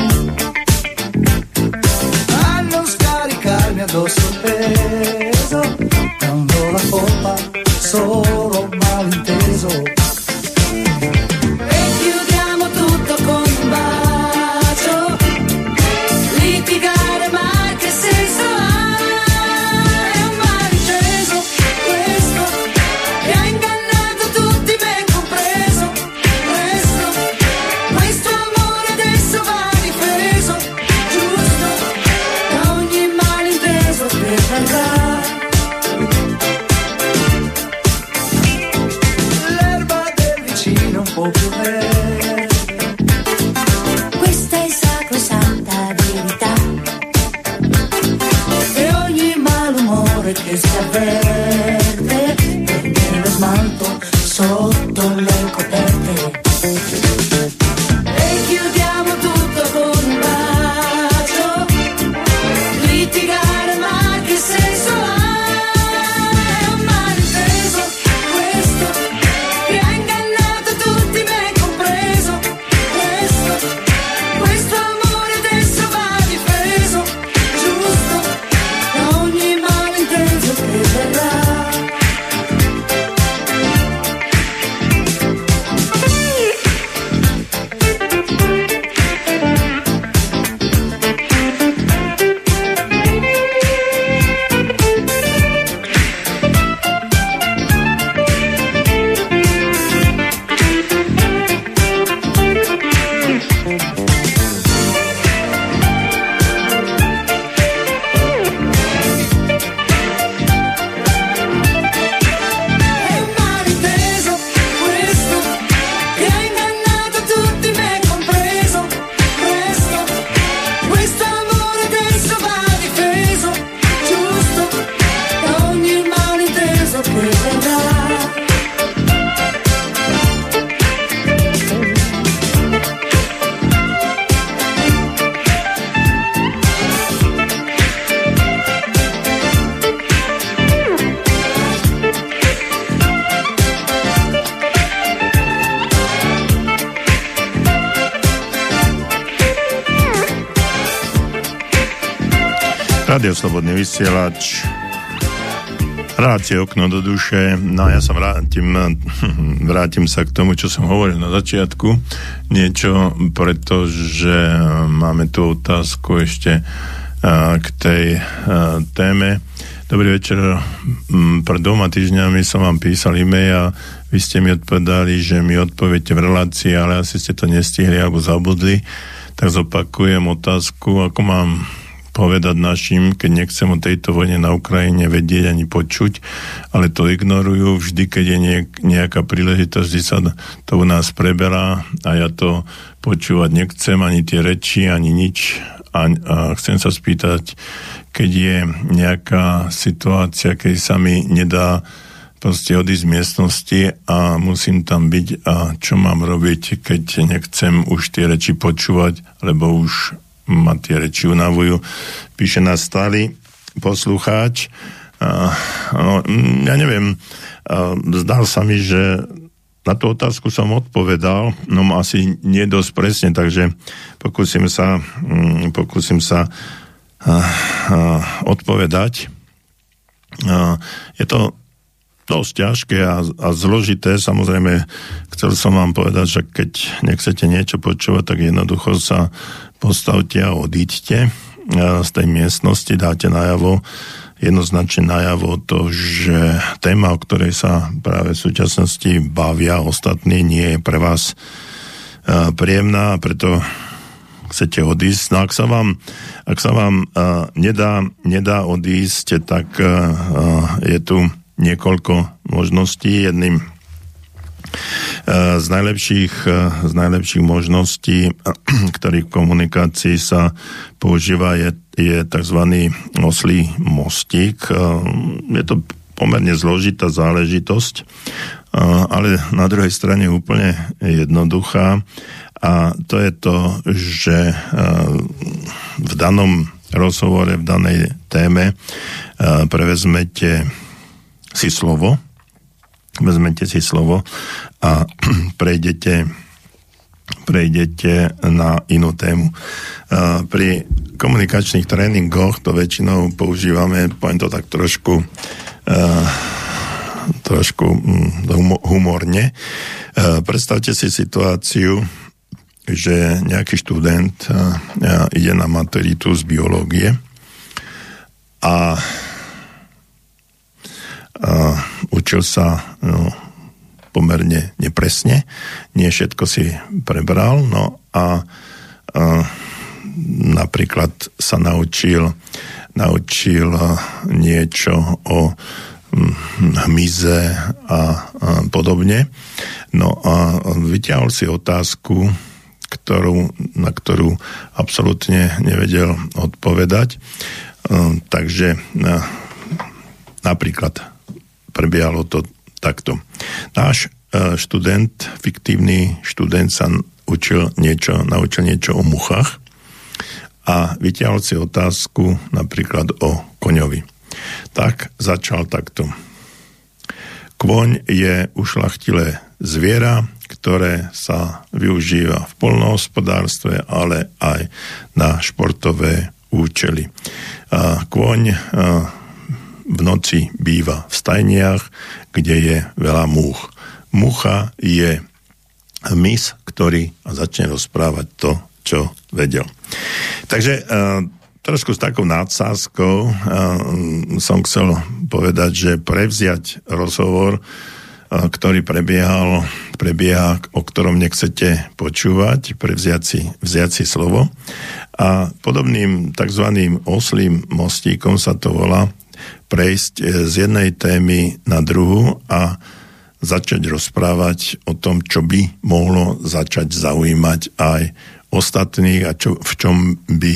A non scaricarmi addosso il peso, non do la colpa, solo Rádio Slobodný vysielač. Relácie okno do duše. No ja sa vrátim, vrátim sa k tomu, čo som hovoril na začiatku. Niečo, pretože máme tu otázku ešte k tej téme. Dobrý večer. Pred dvoma týždňami som vám písal e-mail a vy ste mi odpovedali, že mi odpoviete v relácii, ale asi ste to nestihli alebo zabudli. Tak zopakujem otázku, ako mám povedať našim, keď nechcem o tejto vojne na Ukrajine vedieť ani počuť, ale to ignorujú vždy, keď je nejaká príležitosť, vždy sa to u nás preberá a ja to počúvať nechcem, ani tie reči, ani nič. A, a chcem sa spýtať, keď je nejaká situácia, keď sa mi nedá proste odísť z miestnosti a musím tam byť a čo mám robiť, keď nechcem už tie reči počúvať, lebo už ma tie reči unavujú. Píše nás stály poslucháč. Uh, no, ja neviem, uh, zdal sa mi, že na tú otázku som odpovedal, no asi nie dosť presne, takže pokúsim sa, um, pokúsim sa uh, uh, odpovedať. Uh, je to dosť ťažké a, a zložité. Samozrejme, chcel som vám povedať, že keď nechcete niečo počúvať, tak jednoducho sa postavte a odíďte z tej miestnosti, dáte najavo, jednoznačne najavo to, že téma, o ktorej sa práve v súčasnosti bavia ostatní, nie je pre vás príjemná a preto chcete odísť. No ak sa vám, ak sa vám uh, nedá, nedá odísť, tak uh, je tu niekoľko možností. Jedným Eh, z najlepších, eh, z najlepších možností, ktorých v komunikácii sa používa, je, je tzv. oslý mostík. Eh, je to pomerne zložitá záležitosť, ale na druhej strane úplne jednoduchá. A to je to, že v danom rozhovore, v danej téme prevezmete si slovo, vezmete si slovo a prejdete prejdete na inú tému. Pri komunikačných tréningoch to väčšinou používame, poviem to tak trošku trošku hm, humorne. Predstavte si situáciu, že nejaký študent ide na maturitu z biológie a uh, učil sa no, pomerne nepresne, nie všetko si prebral, no a uh, napríklad sa naučil, naučil niečo o hm, hmyze a, a podobne. No a vyťahol si otázku, ktorú, na ktorú absolútne nevedel odpovedať. Takže napríklad prebiehalo to takto. Náš e, študent, fiktívny študent sa učil niečo, naučil niečo o muchách a vytiahol si otázku napríklad o koňovi. Tak začal takto. Kvoň je ušlachtilé zviera, ktoré sa využíva v polnohospodárstve, ale aj na športové účely. Kvoň v noci býva v stajniach, kde je veľa múch. Mucha je mis, ktorý začne rozprávať to, čo vedel. Takže uh, trošku s takou nadsázkou uh, som chcel povedať, že prevziať rozhovor, uh, ktorý prebiehal, prebieha, o ktorom nechcete počúvať, prevziať si, vziať si slovo. A podobným tzv. oslým mostíkom sa to volá, prejsť e, z jednej témy na druhú a začať rozprávať o tom, čo by mohlo začať zaujímať aj ostatných a čo, v čom by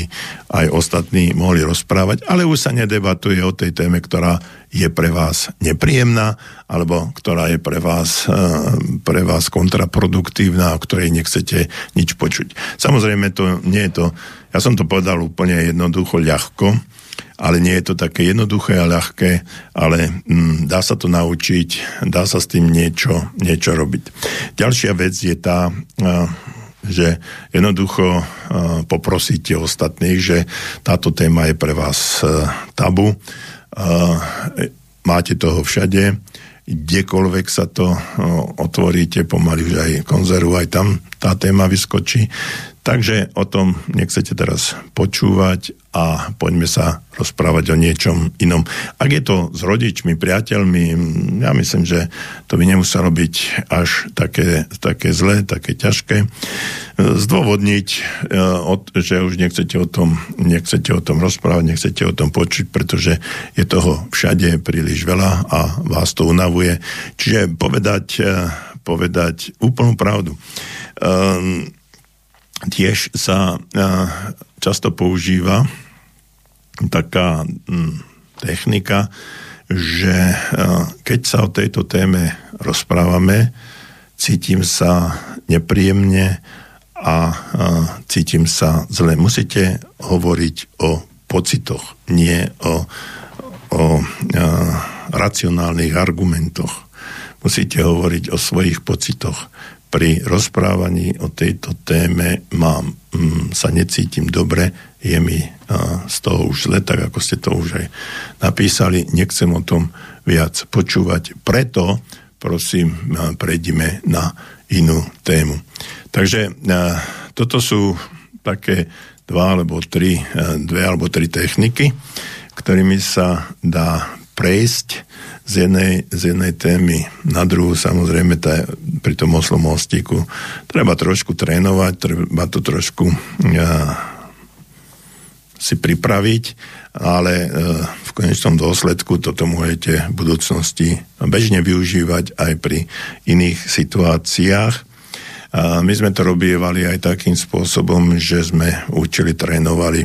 aj ostatní mohli rozprávať, ale už sa nedebatuje o tej téme, ktorá je pre vás nepríjemná, alebo ktorá je pre vás, e, pre vás kontraproduktívna, o ktorej nechcete nič počuť. Samozrejme, to nie je to, ja som to povedal úplne jednoducho, ľahko, ale nie je to také jednoduché a ľahké, ale mm, dá sa to naučiť, dá sa s tým niečo, niečo robiť. Ďalšia vec je tá, že jednoducho poprosíte ostatných, že táto téma je pre vás uh, tabu. Máte toho všade, kdekoľvek sa to otvoríte, pomaly už aj konzervu, aj tam tá téma vyskočí. Takže o tom nechcete teraz počúvať a poďme sa rozprávať o niečom inom. Ak je to s rodičmi, priateľmi, ja myslím, že to by nemuselo byť až také, také zlé, také ťažké. Zdôvodniť, e, že už nechcete o, tom, nechcete o tom rozprávať, nechcete o tom počuť, pretože je toho všade príliš veľa a vás to unavuje. Čiže povedať, e, povedať úplnú pravdu. Um, tiež sa často používa taká hm, technika, že keď sa o tejto téme rozprávame, cítim sa nepríjemne a cítim sa zle. Musíte hovoriť o pocitoch, nie o, o racionálnych argumentoch. Musíte hovoriť o svojich pocitoch pri rozprávaní o tejto téme mám, mm, sa necítim dobre, je mi a, z toho už zle, tak ako ste to už aj napísali, nechcem o tom viac počúvať. Preto, prosím, a, prejdime na inú tému. Takže a, toto sú také dva alebo tri, a, dve alebo tri techniky, ktorými sa dá prejsť z jednej, z jednej témy na druhú. Samozrejme, tá, pri tom oslom mostíku treba trošku trénovať, treba to trošku ja, si pripraviť, ale e, v konečnom dôsledku toto môžete v budúcnosti bežne využívať aj pri iných situáciách a my sme to robievali aj takým spôsobom, že sme učili, trénovali,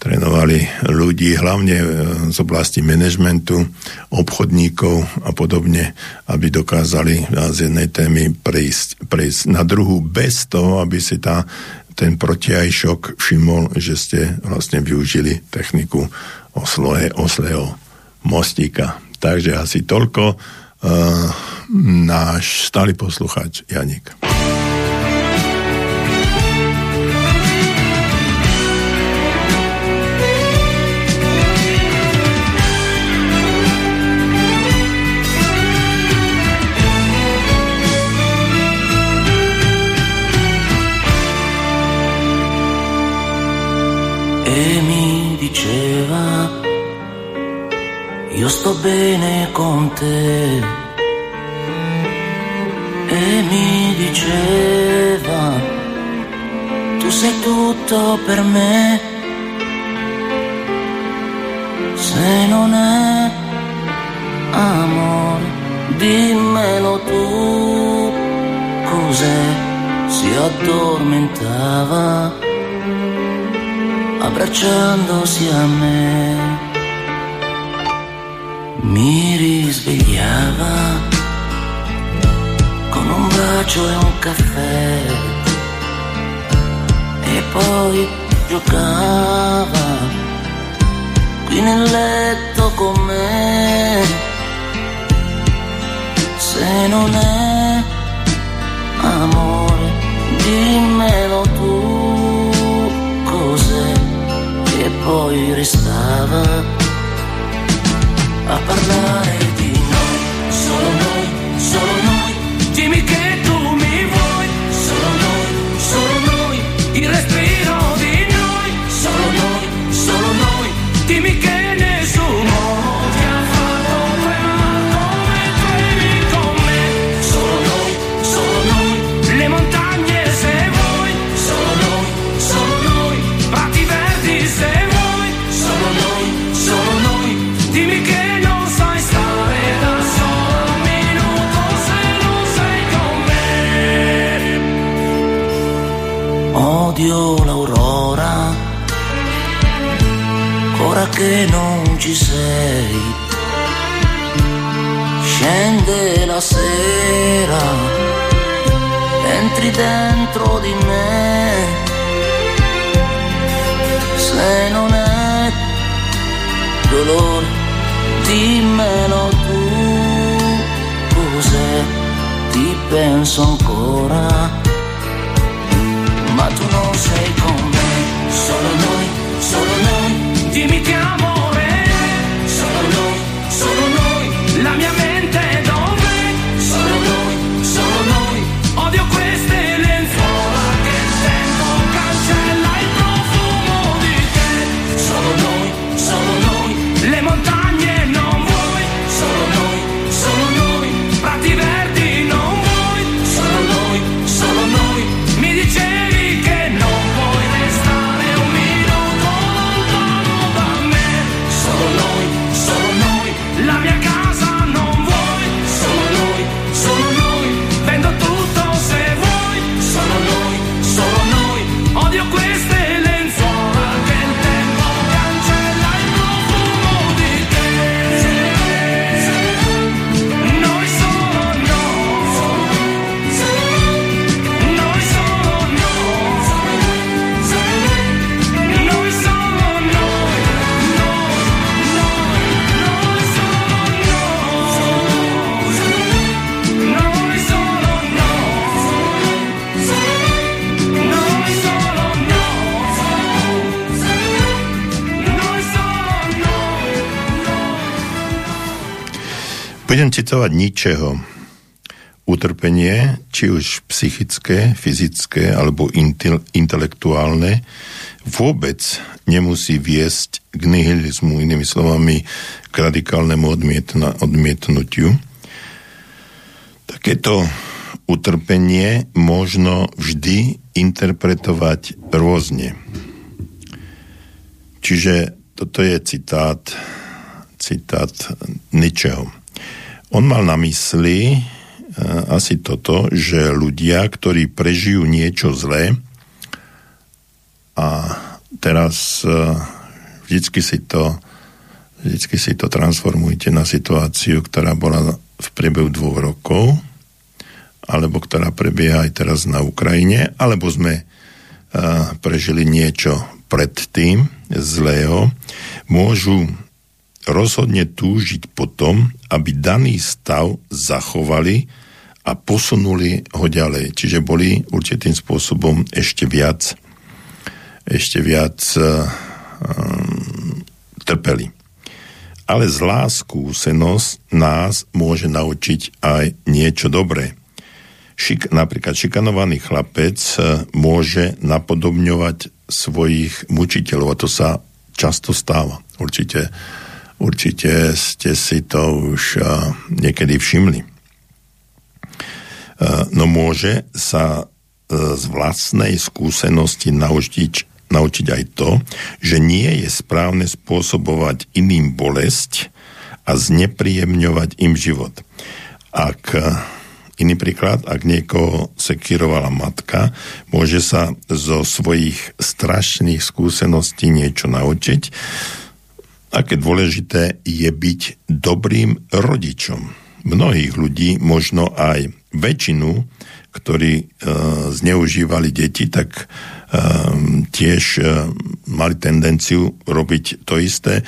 trénovali ľudí, hlavne e, z oblasti manažmentu, obchodníkov a podobne, aby dokázali z jednej témy prejsť, prejsť na druhú bez toho, aby si tá, ten protiajšok všimol, že ste vlastne využili techniku oslohe, osleho mostíka. Takže asi toľko uh, náš stály posluchač Janik. E mi diceva io sto bene con te. E mi diceva tu sei tutto per me. Se non è amore dimmelo tu. Cos'è? si addormentava abbracciandosi a me. Mi risvegliava con un bacio e un caffè e poi giocava qui nel letto con me. Se non è amore, dimmelo tu e poi restava a parlare ora che non ci sei. Scende la sera, entri dentro di me. Se non è dolore, dimmelo tu, cos'è, ti penso ancora. sei con me, solo noi, solo noi, dimmi che Budem citovať ničeho. Utrpenie, či už psychické, fyzické alebo intel- intelektuálne, vôbec nemusí viesť k nihilizmu, inými slovami k radikálnemu odmietna- odmietnutiu. Takéto utrpenie možno vždy interpretovať rôzne. Čiže toto je citát, citát ničeho. On mal na mysli e, asi toto, že ľudia, ktorí prežijú niečo zlé a teraz e, vždycky si to vždycky si to transformujte na situáciu, ktorá bola v priebehu dvoch rokov, alebo ktorá prebieha aj teraz na Ukrajine, alebo sme uh, prežili niečo predtým zlého, môžu rozhodne túžiť potom, aby daný stav zachovali a posunuli ho ďalej. Čiže boli určitým spôsobom ešte viac ešte viac um, trpeli. Ale zlá skúsenosť nás môže naučiť aj niečo dobré. Šik, napríklad šikanovaný chlapec eh, môže napodobňovať svojich mučiteľov a to sa často stáva. Určite, určite ste si to už niekedy všimli. Uh, no môže sa uh, z vlastnej skúsenosti naučiť, naučiť aj to, že nie je správne spôsobovať iným bolesť a znepríjemňovať im život. Ak Iný príklad, ak niekoho sekírovala matka, môže sa zo svojich strašných skúseností niečo naučiť. Aké dôležité je byť dobrým rodičom. Mnohých ľudí, možno aj väčšinu, ktorí e, zneužívali deti, tak e, tiež e, mali tendenciu robiť to isté. E,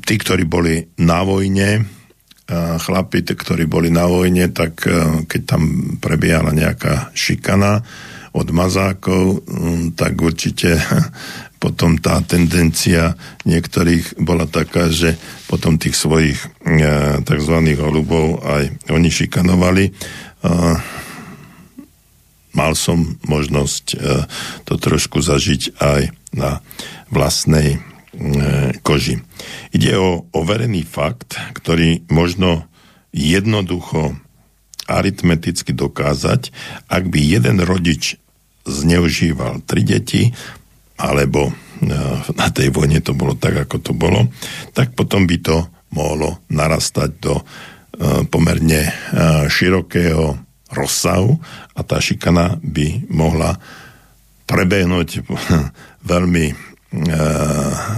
tí, ktorí boli na vojne, chlapi, ktorí boli na vojne, tak keď tam prebiehala nejaká šikana od mazákov, tak určite potom tá tendencia niektorých bola taká, že potom tých svojich tzv. holubov aj oni šikanovali. Mal som možnosť to trošku zažiť aj na vlastnej koži. Ide o overený fakt, ktorý možno jednoducho aritmeticky dokázať, ak by jeden rodič zneužíval tri deti, alebo na tej vojne to bolo tak, ako to bolo, tak potom by to mohlo narastať do pomerne širokého rozsahu a tá šikana by mohla prebehnúť veľmi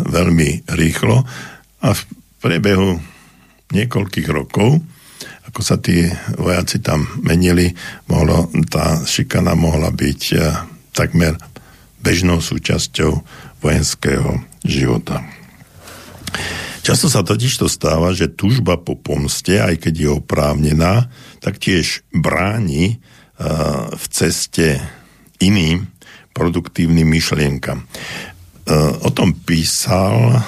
veľmi rýchlo a v priebehu niekoľkých rokov, ako sa tí vojaci tam menili, mohlo, tá šikana mohla byť takmer bežnou súčasťou vojenského života. Často sa totiž to stáva, že tužba po pomste, aj keď je oprávnená, tak tiež bráni v ceste iným produktívnym myšlienkam. E, o tom písal e,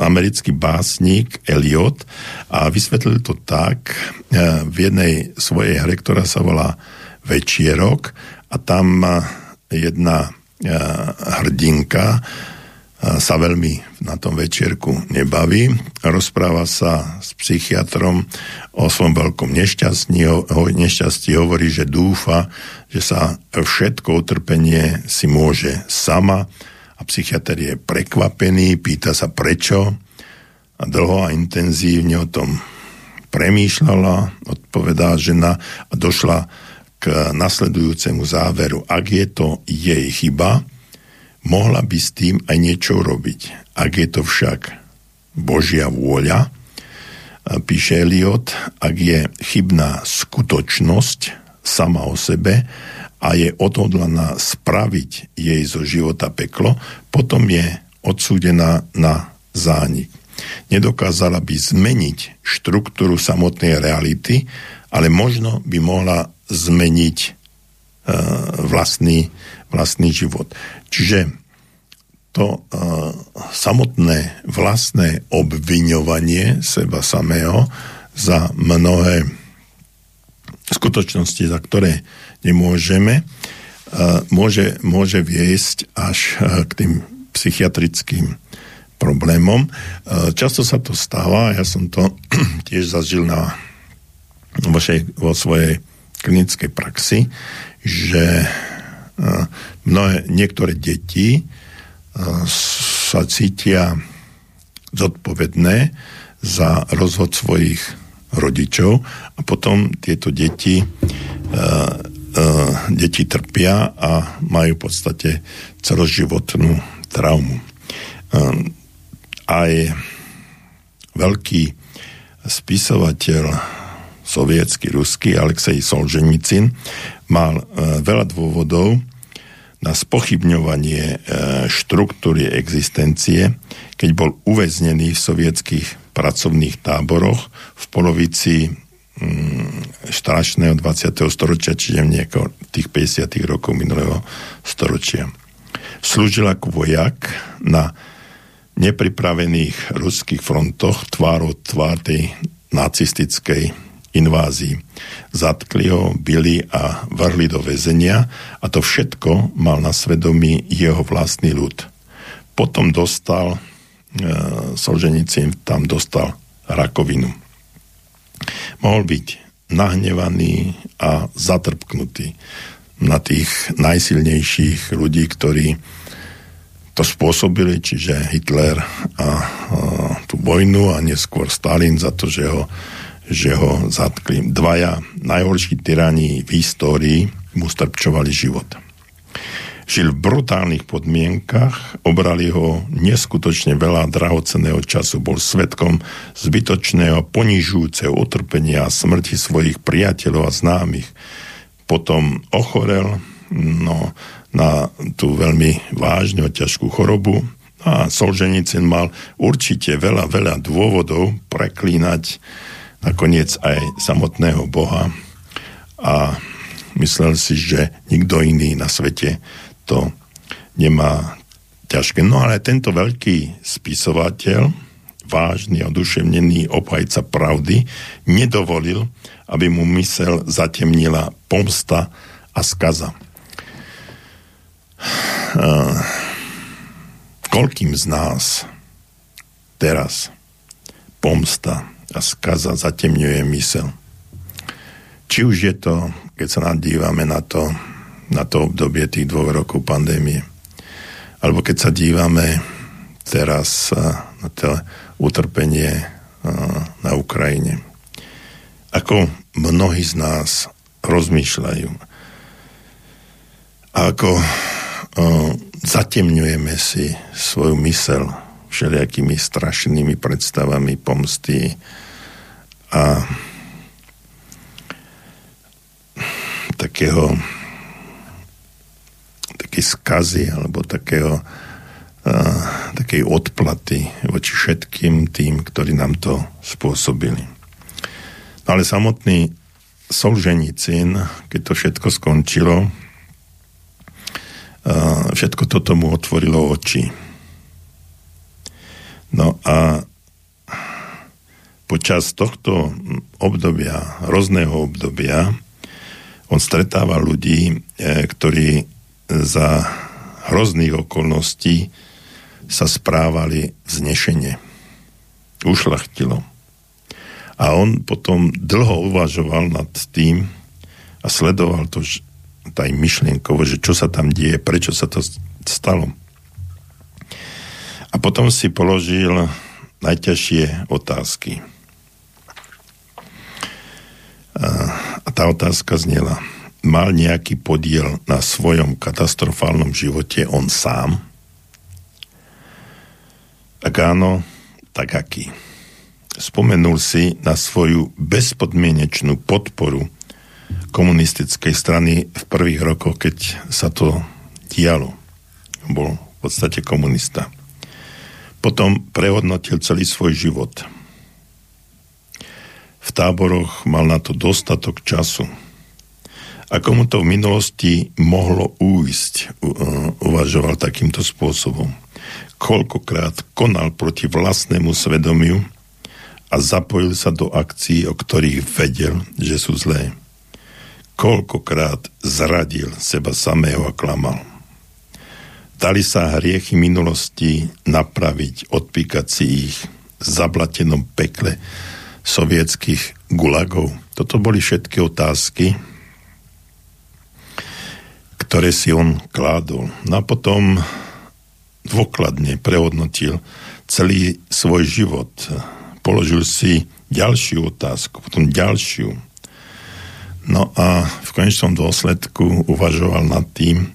americký básnik Eliot a vysvetlil to tak e, v jednej svojej hre, ktorá sa volá Večierok a tam jedna hrdinka sa veľmi na tom večierku nebaví. Rozpráva sa s psychiatrom o svojom veľkom nešťastí, nešťastí hovorí, že dúfa, že sa všetko utrpenie si môže sama a psychiatr je prekvapený, pýta sa prečo a dlho a intenzívne o tom premýšľala, odpovedá žena a došla k nasledujúcemu záveru. Ak je to jej chyba, mohla by s tým aj niečo robiť. Ak je to však Božia vôľa, píše Eliot, ak je chybná skutočnosť sama o sebe a je odhodlaná spraviť jej zo života peklo, potom je odsúdená na zánik. Nedokázala by zmeniť štruktúru samotnej reality, ale možno by mohla zmeniť uh, vlastný, vlastný život. Čiže to uh, samotné vlastné obviňovanie seba samého za mnohé skutočnosti, za ktoré nemôžeme, uh, môže, môže viesť až uh, k tým psychiatrickým problémom. Uh, často sa to stáva, ja som to tiež zažil na vašej, vo svojej klinickej praxi, že mnohé, niektoré deti sa cítia zodpovedné za rozhod svojich rodičov a potom tieto deti deti trpia a majú v podstate celoživotnú traumu. Aj veľký spisovateľ sovietsky, ruský Alexej Solženicin mal e, veľa dôvodov na spochybňovanie e, štruktúry existencie, keď bol uväznený v sovietských pracovných táboroch v polovici mm, strašného 20. storočia, čiže v tých 50. rokov minulého storočia. Slúžil ako vojak na nepripravených ruských frontoch tvár od tvár tej nacistickej invázii. Zatkli ho, byli a vrhli do väzenia a to všetko mal na svedomí jeho vlastný ľud. Potom dostal, e, Solženici tam dostal rakovinu. Mohol byť nahnevaný a zatrpknutý na tých najsilnejších ľudí, ktorí to spôsobili, čiže Hitler a, a tú vojnu a neskôr Stalin za to, že ho že ho zatkli. Dvaja najhorší tyrani v histórii mu strpčovali život. Žil v brutálnych podmienkach, obrali ho neskutočne veľa drahoceného času, bol svetkom zbytočného ponižujúceho utrpenia a smrti svojich priateľov a známych. Potom ochorel no, na tú veľmi vážnu a ťažkú chorobu a Solženicin mal určite veľa, veľa dôvodov preklínať nakoniec aj samotného Boha a myslel si, že nikto iný na svete to nemá ťažké. No ale tento veľký spisovateľ, vážny, oduševnený obhajca pravdy, nedovolil, aby mu mysel zatemnila pomsta a skaza. Uh, koľkým z nás teraz pomsta a skaza zatemňuje mysel. Či už je to, keď sa nadívame na to, na to obdobie tých dvoch rokov pandémie, alebo keď sa dívame teraz na to utrpenie na Ukrajine. Ako mnohí z nás rozmýšľajú. A ako zatemňujeme si svoju mysel všelijakými strašnými predstavami pomsty, a takého také skazy alebo takého uh, takej odplaty voči všetkým tým, ktorí nám to spôsobili. No ale samotný Solženicin, keď to všetko skončilo, všetko toto mu otvorilo oči. No a počas tohto obdobia, hrozného obdobia, on stretáva ľudí, e, ktorí za hrozných okolností sa správali vznešenie. Ušlachtilo. A on potom dlho uvažoval nad tým a sledoval to aj myšlienkovo, že čo sa tam deje, prečo sa to stalo. A potom si položil najťažšie otázky. A tá otázka znela, mal nejaký podiel na svojom katastrofálnom živote on sám? Ak áno, tak aký? Spomenul si na svoju bezpodmienečnú podporu komunistickej strany v prvých rokoch, keď sa to dialo. Bol v podstate komunista. Potom prehodnotil celý svoj život – v táboroch mal na to dostatok času. Ako mu to v minulosti mohlo újsť, e, uvažoval takýmto spôsobom. Koľkokrát konal proti vlastnému svedomiu a zapojil sa do akcií, o ktorých vedel, že sú zlé. Koľkokrát zradil seba samého a klamal. Dali sa hriechy minulosti napraviť, odpíkať si ich v zablatenom pekle, sovietských gulagov. Toto boli všetky otázky, ktoré si on kládol. No a potom dôkladne prehodnotil celý svoj život. Položil si ďalšiu otázku, potom ďalšiu. No a v konečnom dôsledku uvažoval nad tým,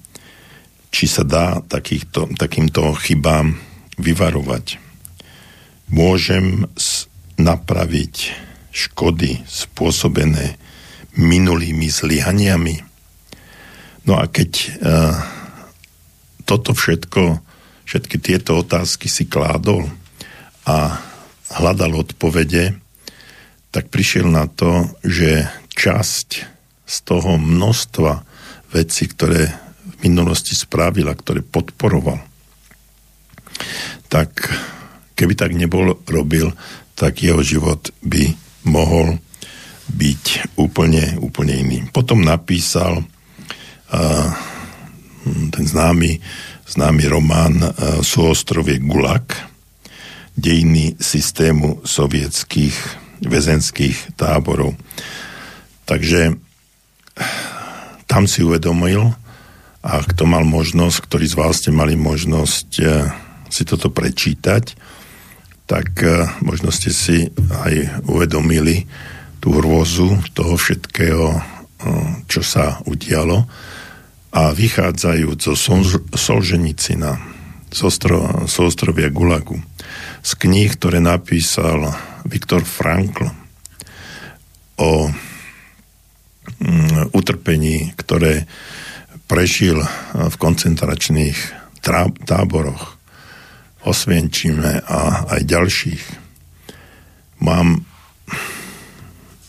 či sa dá takýchto, takýmto chybám vyvarovať. Môžem napraviť škody spôsobené minulými zlyhaniami. No a keď uh, toto všetko, všetky tieto otázky si kládol a hľadal odpovede, tak prišiel na to, že časť z toho množstva vecí, ktoré v minulosti spravil a ktoré podporoval, tak keby tak nebol robil, tak jeho život by mohol byť úplne, úplne iný. Potom napísal uh, ten známy, známy román uh, Súostrovie Gulag, dejiny systému sovietských väzenských táborov. Takže tam si uvedomil, a kto mal možnosť, ktorí z vás ste mali možnosť uh, si toto prečítať, tak e, možno ste si aj uvedomili tú hrôzu toho všetkého, e, čo sa udialo. A vychádzajúc zo Solženicina, z, ostro, ostrovia Gulagu, z kníh, ktoré napísal Viktor Frankl o mm, utrpení, ktoré prežil v koncentračných táboroch, Osvienčime a aj ďalších. Mám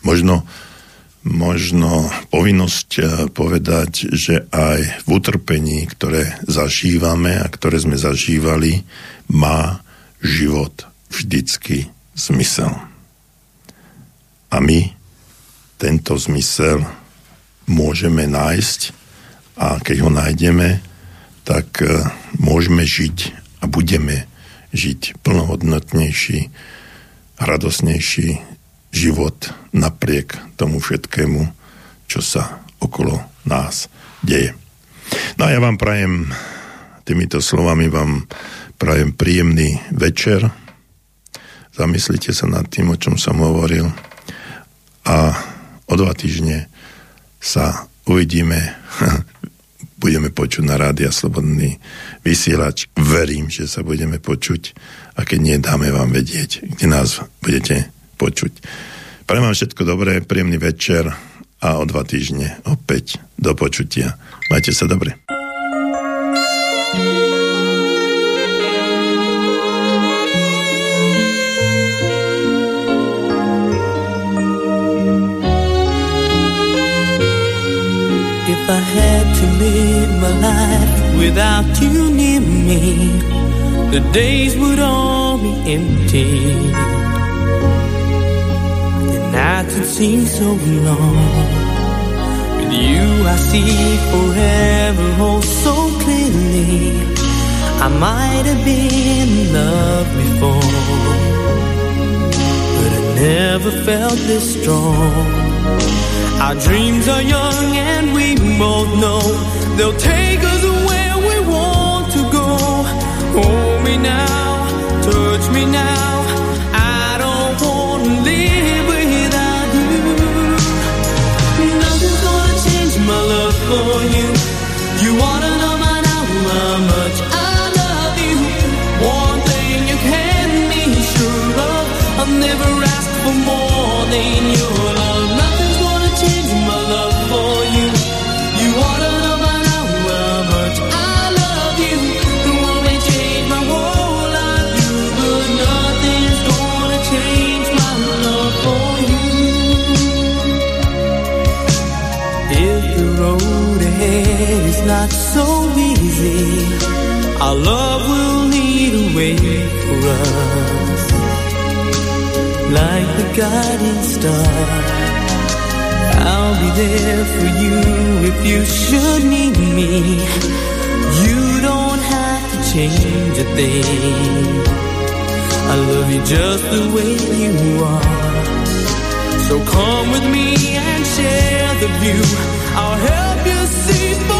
možno, možno povinnosť eh, povedať, že aj v utrpení, ktoré zažívame a ktoré sme zažívali, má život vždycky zmysel. A my tento zmysel môžeme nájsť a keď ho nájdeme, tak eh, môžeme žiť a budeme žiť plnohodnotnejší, radosnejší život napriek tomu všetkému, čo sa okolo nás deje. No a ja vám prajem, týmito slovami vám prajem príjemný večer. Zamyslite sa nad tým, o čom som hovoril a o dva týždne sa uvidíme budeme počuť na rádia Slobodný vysielač. Verím, že sa budeme počuť a keď nie, dáme vám vedieť, kde nás budete počuť. Prajem vám všetko dobré, príjemný večer a o dva týždne opäť do počutia. Majte sa dobre. If I had to my life without you near me, the days would all be empty. The nights would seem so long. With you, I see forever oh so clearly. I might have been in love before, but I never felt this strong. Our dreams are young and we both know they'll take us where we want to go. Hold me now, touch me now. I don't want to live without you. Nothing's gonna change my love for you. You wanna not so easy, our love will lead a way for us. Like the guiding star, I'll be there for you if you should need me. You don't have to change a thing. I love you just the way you are. So come with me and share the view. I'll help you see